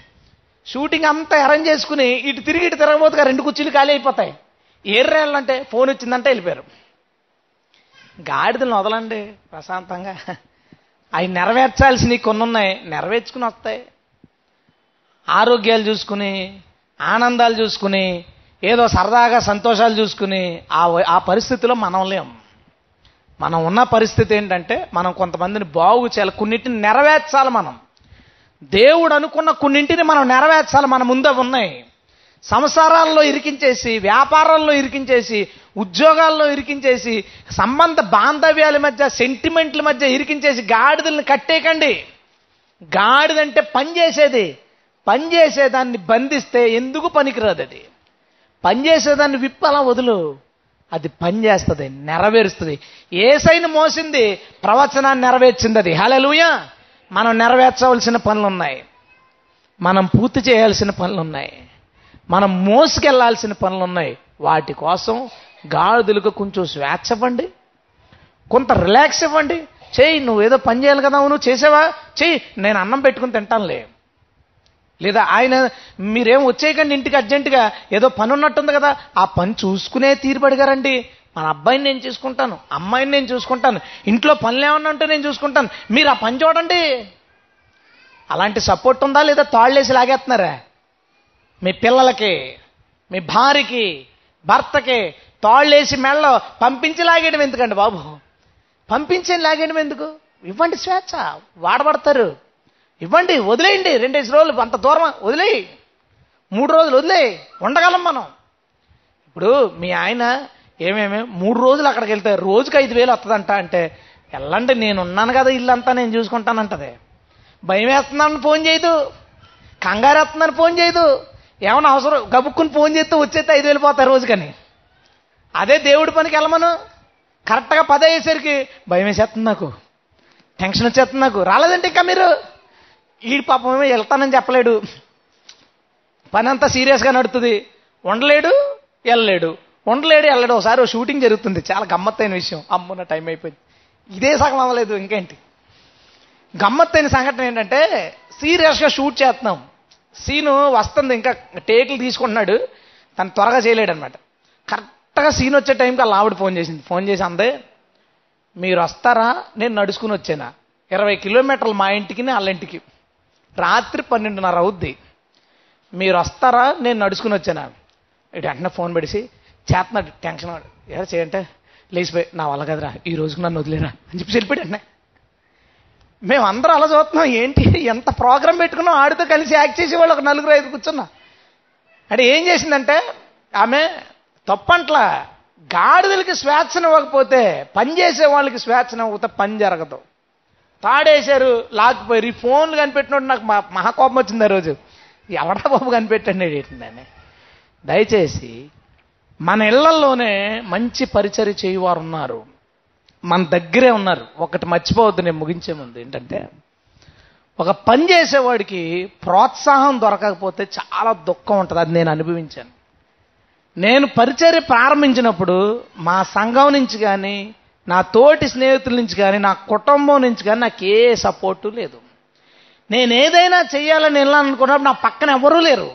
షూటింగ్ అంతా అరేంజ్ చేసుకుని ఇటు తిరిగి ఇటు తిరగబోతుగా రెండు కుర్చీలు ఖాళీ అయిపోతాయి. ఏర్రేళ్ళంటే ఫోన్ వచ్చిందంటే వెళ్ళిపోయారు. గాడిదలను వదలండి ప్రశాంతంగా. అవి నెరవేర్చాల్సినవి కొన్ని ఉన్నాయి నెరవేర్చుకుని వస్తాయి. ఆరోగ్యాలు చూసుకుని ఆనందాలు చూసుకుని ఏదో సరదాగా సంతోషాలు చూసుకుని ఆ ఆ పరిస్థితిలో మనం లేం. మనం ఉన్న పరిస్థితి ఏంటంటే మనం కొంతమందిని బాగు చేయాలి. కొన్నింటిని నెరవేర్చాలి మనం. దేవుడు అనుకున్న కొన్నింటిని మనం నెరవేర్చాలి. మన ముందే ఉన్నాయి. సంసారాల్లో ఇరికించేసి వ్యాపారాల్లో ఇరికించేసి ఉద్యోగాల్లో ఇరికించేసి సంబంధ బాంధవ్యాల మధ్య సెంటిమెంట్ల మధ్య ఇరికించేసి గాడిదల్ని కట్టేయకండి. గాడిదంటే పని చేసేది. పని చేసేదాన్ని బంధిస్తే ఎందుకు పనికిరాదు అది పని చేసేదాన్ని విప్పి అలా వదులు. అది పని చేస్తుంది నెరవేరుస్తుంది. ఏసైని మోసింది ప్రవచనాన్ని నెరవేర్చింది అది హలలుయ మనం నెరవేర్చవలసిన పనులు ఉన్నాయి మనం పూర్తి చేయాల్సిన పనులు ఉన్నాయి మనం మోసుకెళ్ళాల్సిన పనులు ఉన్నాయి వాటి కోసం గాడిదలకు కొంచెం స్వేచ్ఛ ఇవ్వండి. కొంత రిలాక్స్ ఇవ్వండి. చెయ్యి నువ్వు ఏదో పని చేయాలి కదా నువ్వు చేసావా? చెయ్యి నేను అన్నం పెట్టుకుని తింటానులే. లేదా ఆయన మీరేం వచ్చేయకండి ఇంటికి అర్జెంటుగా? ఏదో పని ఉన్నట్టుంది కదా. ఆ పని చూసుకునే తీరుబడిగారండి మన అబ్బాయిని నేను చూసుకుంటాను అమ్మాయిని నేను చూసుకుంటాను ఇంట్లో పనులు ఏమన్నా ఉంటే నేను చూసుకుంటాను. మీరు ఆ పని చూడండి. అలాంటి సపోర్ట్ ఉందా లేదా తాళ్ళేసి లాగేస్తున్నారా? మీ పిల్లలకి మీ భార్యకి భర్తకి తాళ్ళేసి మెళ్ళలో పంపించి లాగేయడం ఎందుకండి బాబు? పంపించి లాగేయడం ఎందుకు? ఇవ్వండి స్వేచ్ఛ. వాడబడతారు. ఇవ్వండి వదిలేయండి. రెండేసి రోజులు అంత దూరం వదిలేయి. మూడు రోజులు వదిలేయి. ఉండగలం మనం. ఇప్పుడు మీ ఆయన ఏమేమి మూడు రోజులు అక్కడికి వెళ్తే రోజుకి ఐదు వేలు వస్తుందంట అంటే వెళ్ళండి నేను ఉన్నాను కదా ఇల్లంతా నేను చూసుకుంటానంటది. భయం వేస్తున్నాను ఫోన్ చేయదు. కంగారు వేస్తుందని ఫోన్ చేయదు. ఏమైనా అవసరం గబుక్కుని ఫోన్ చేస్తే వచ్చేస్తే ఐదు వేలు పోతాయి రోజుకని. అదే దేవుడి పనికి వెళ్ళమను. కరెక్ట్గా పది అయ్యేసరికి భయం వేసేస్తుంది నాకు. టెన్షన్ వచ్చేస్తుంది నాకు. రాలేదంటే ఇంకా మీరు? వీడి పాపమే వెళ్తానని చెప్పలేడు. పని అంతా సీరియస్గా నడుతుంది. ఉండలేడు వెళ్ళలేడు. ఉండలేడు వెళ్ళలేడు. ఒకసారి షూటింగ్ జరుగుతుంది. చాలా గమ్మత్తైన విషయం. అమ్మున్న టైం అయిపోయింది. ఇదే సగం అవ్వలేదు ఇంకేంటి? గమ్మత్తైన సంఘటన ఏంటంటే సీరియస్గా షూట్ చేస్తున్నాం. సీను వస్తుంది ఇంకా టేకులు తీసుకుంటున్నాడు. తను త్వరగా చేయలేడు అనమాట కరెక్ట్గా సీన్ వచ్చే టైంకి అలా ఆవిడ ఫోన్ చేసింది. ఫోన్ చేసి అందే మీరు వస్తారా? నేను నడుచుకుని వచ్చానా? ఇరవై కిలోమీటర్లు మా ఇంటికి వాళ్ళ ఇంటికి. రాత్రి పన్నెండున్నర అవుద్ది. మీరు వస్తారా? నేను నడుచుకుని వచ్చాను? ఇటు వెంటనే ఫోన్ పెడిసి చేస్తున్నాడు టెన్షన్ ఎలా చేయంటే? లేచిపోయి నా వల్ల కదరా? ఈ రోజుకు నన్ను వదిలేరా? అని చెప్పి వెళ్ళిపోయాడు వెంటనే. మేము అలా చూస్తున్నాం ఏంటి? ఎంత ప్రోగ్రామ్ పెట్టుకున్నాం? ఆడితో కలిసి యాక్ట్ చేసేవాళ్ళు ఒక నలుగురు ఐదు కూర్చున్నా. అంటే ఏం చేసిందంటే ఆమె తప్పంట్లా గాడిదలకి స్వేచ్ఛను ఇవ్వకపోతే పని చేసే వాళ్ళకి స్వేచ్ఛను ఇవ్వకపోతే పని జరగదు. తాడేశారు లాక్కుపోయారు. ఈ ఫోన్లు కనిపెట్టినోడు నాకు మా మహాకోపం వచ్చింది ఆ రోజు. ఎవడా బాబు కనిపెట్టండి ఏంటండి దయచేసి మన ఇళ్ళలోనే మంచి పరిచర్య చేయువారు ఉన్నారు. మన దగ్గరే ఉన్నారు. ఒకటి మర్చిపోవద్దు నేను ముగించే ముందు. ఏంటంటే ఒక పని చేసేవాడికి ప్రోత్సాహం దొరకకపోతే చాలా దుఃఖం ఉంటుంది. అది నేను అనుభవించాను. నేను పరిచర్య ప్రారంభించినప్పుడు మా సంఘం నుంచి కానీ నా తోటి స్నేహితుల నుంచి కానీ నా కుటుంబం నుంచి కానీ నాకు ఏ సపోర్టు లేదు. నేను ఏదైనా చేయాలని వెళ్ళాలనుకున్నప్పుడు నా పక్కన ఎవరూ లేరు.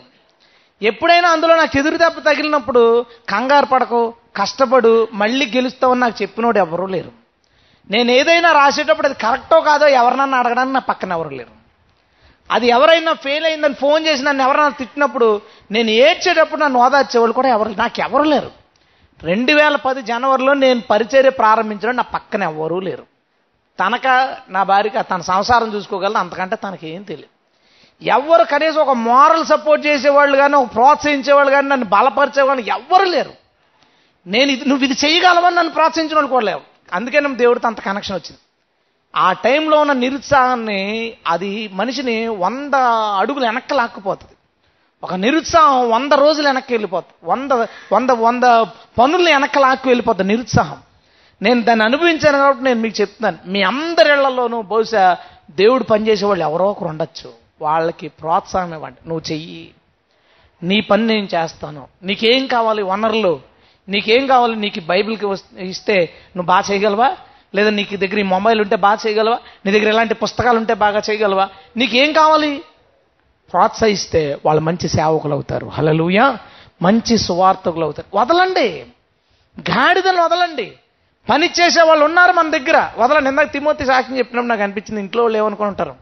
ఎప్పుడైనా అందులో నాకు ఎదురు దెబ్బ తగిలినప్పుడు కంగారు పడకు కష్టపడు మళ్ళీ గెలుస్తావని నాకు చెప్పినోడు ఎవరూ లేరు. నేను ఏదైనా రాసేటప్పుడు అది కరెక్టో కాదో ఎవరినన్నా అడగడానికి నా పక్కన ఎవరు లేరు. అది ఎవరైనా ఫెయిల్ అయిందని ఫోన్ చేసి నన్ను ఎవరైనా తిట్టినప్పుడు నేను ఏడ్చేటప్పుడు నన్ను ఓదార్చేవాళ్ళు కూడా ఎవరు నాకు ఎవరు లేరు. రెండు వేల పది జనవరిలో నేను పరిచర్య ప్రారంభించడం నా పక్కన ఎవ్వరూ లేరు. తనక నా భార్యకి తన సంసారం చూసుకోగలను? అంతకంటే తనకేం తెలియదు ఎవరు కనీసం ఒక మోరల్ సపోర్ట్ చేసేవాళ్ళు కానీ ఒక ప్రోత్సహించేవాళ్ళు కానీ నన్ను బలపరిచేవాళ్ళు ఎవ్వరు లేరు. నేను ఇది నువ్వు ఇది చేయగలవని నన్ను ప్రోత్సహించిన వాళ్ళు కూడా లేవు. అందుకే నేను దేవుడితో అంత కనెక్షన్ వచ్చింది. ఆ టైంలో ఉన్న నిరుత్సాహాన్ని అది మనిషిని వంద అడుగులు వెనక్కి లాక్కుపోతుంది. ఒక నిరుత్సాహం వంద రోజులు వెనక్కి వెళ్ళిపోతుంది. వంద వంద వంద పనులు వెనక్కి లాక్కు వెళ్ళిపోతుంది నిరుత్సాహం. నేను దాన్ని అనుభవించాను కాబట్టి నేను మీకు చెప్తున్నాను. మీ అందరిళ్ళలోనూ బహుశా దేవుడు పనిచేసే వాళ్ళు ఎవరో ఒకరు ఉండొచ్చు. వాళ్ళకి ప్రోత్సాహం ఇవ్వండి. నువ్వు చెయ్యి. నీ పని నేను చేస్తాను. నీకేం కావాలి వనరులు? నీకేం కావాలి? నీకు బైబిల్కి ఇస్తే నువ్వు బాగా చేయగలవా? లేదా నీకు దగ్గర ఈ మొబైల్ ఉంటే బాగా చేయగలవా? నీ దగ్గర ఇలాంటి పుస్తకాలు ఉంటే బాగా చేయగలవా? నీకేం కావాలి? ప్రోత్సహిస్తే వాళ్ళు మంచి సేవకులు అవుతారు. హలలుయ మంచి సువార్థకులు అవుతారు. వదలండి. గాడిదలు వదలండి. పని చేసే వాళ్ళు ఉన్నారు మన దగ్గర. వదలండి. ఇందాక తిమోతి సాక్ష్యం చెప్పినప్పుడు నాకు అనిపించింది ఇంట్లో వాళ్ళు ఉంటారు?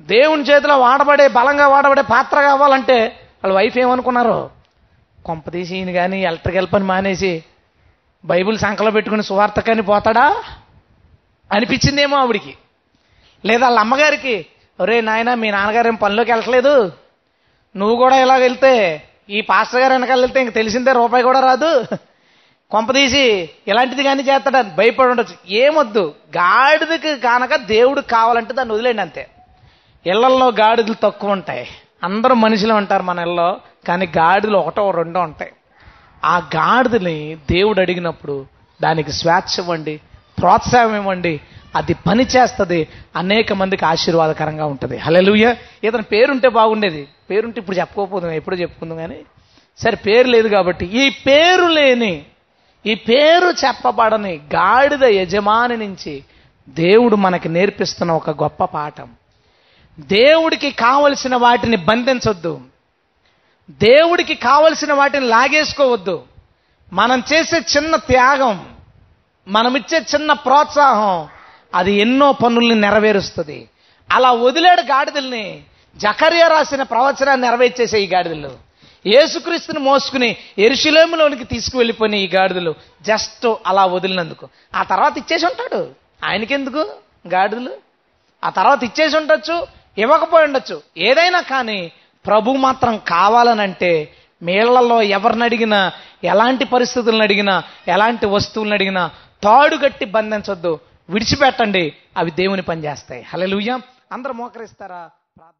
దేవుని చేతిలో వాడబడే బలంగా వాడబడే పాత్ర కావాలంటే వాళ్ళ వైఫ్ ఏమనుకున్నారు? కొంపతీసి ఈయన కానీ ఎలక్ట్రికల్ పని మానేసి బైబిల్ సంఖలో పెట్టుకుని సువార్తకని పోతాడా? అనిపించిందేమో ఆవిడికి. లేదా వాళ్ళ అమ్మగారికి ఒరే నాయన మీ నాన్నగారు ఏం పనిలోకి వెళ్ళట్లేదు? నువ్వు కూడా ఇలా వెళ్తే ఈ పాస్టర్ గారు వెనకాల వెళ్తే ఇంక తెలిసిందే రూపాయి కూడా రాదు. కొంపదీసి ఇలాంటిది కానీ చేస్తాడని భయపడి ఉండొచ్చు. ఏమొద్దు గాడిదకి కానక దేవుడు కావాలంటే దాన్ని వదిలేండి అంతే. ఇళ్ళల్లో గాడిదలు తక్కువ ఉంటాయి. అందరూ మనుషులు ఉంటారు మన ఇళ్ళలో కానీ గాడిదలు ఒకటో రెండో ఉంటాయి. ఆ గాడిదని దేవుడు అడిగినప్పుడు దానికి స్వేచ్ఛ ఇవ్వండి ప్రోత్సాహం ఇవ్వండి అది పని చేస్తుంది. అనేక మందికి ఆశీర్వాదకరంగా ఉంటుంది. హలెలుయ ఏదైనా పేరుంటే బాగుండేది. పేరుంటే ఇప్పుడు చెప్పుకోకపోతుంది ఎప్పుడు చెప్పుకుందాం కానీ సరే పేరు లేదు కాబట్టి. ఈ పేరు లేని ఈ పేరు చెప్పబడని గాడిద యజమాని నుంచి దేవుడు మనకి నేర్పిస్తున్న ఒక గొప్ప పాఠం. దేవుడికి కావలసిన వాటిని బంధించొద్దు. దేవుడికి కావలసిన వాటిని లాగేసుకోవద్దు. మనం చేసే చిన్న త్యాగం మనమిచ్చే చిన్న ప్రోత్సాహం అది ఎన్నో పనుల్ని నెరవేరుస్తుంది. అలా వదిలేడు గాడిదల్ని జకర్య రాసిన ప్రవచనాన్ని నెరవేర్చేసే ఈ గాడిదలు. యేసుక్రీస్తుని మోసుకుని ఎరుశలేములోనికి తీసుకువెళ్ళిపోయిన ఈ గాడిదలు జస్ట్ అలా వదిలినందుకు. ఆ తర్వాత ఇచ్చేసి ఉంటాడు. ఆయనకెందుకు గాడిదలు? ఆ తర్వాత ఇచ్చేసి ఉండొచ్చు ఇవ్వకపోయి ఉండొచ్చు. ఏదైనా కానీ ప్రభు మాత్రం కావాలనంటే మేళ్ళలో ఎవరిని అడిగినా ఎలాంటి పరిస్థితులను అడిగినా ఎలాంటి వస్తువులను అడిగినా తాడుగట్టి బంధించొద్దు. విడిచిపెట్టండి. అవి దేవుని పని చేస్తాయి. హలే అందరు మోకరిస్తారా?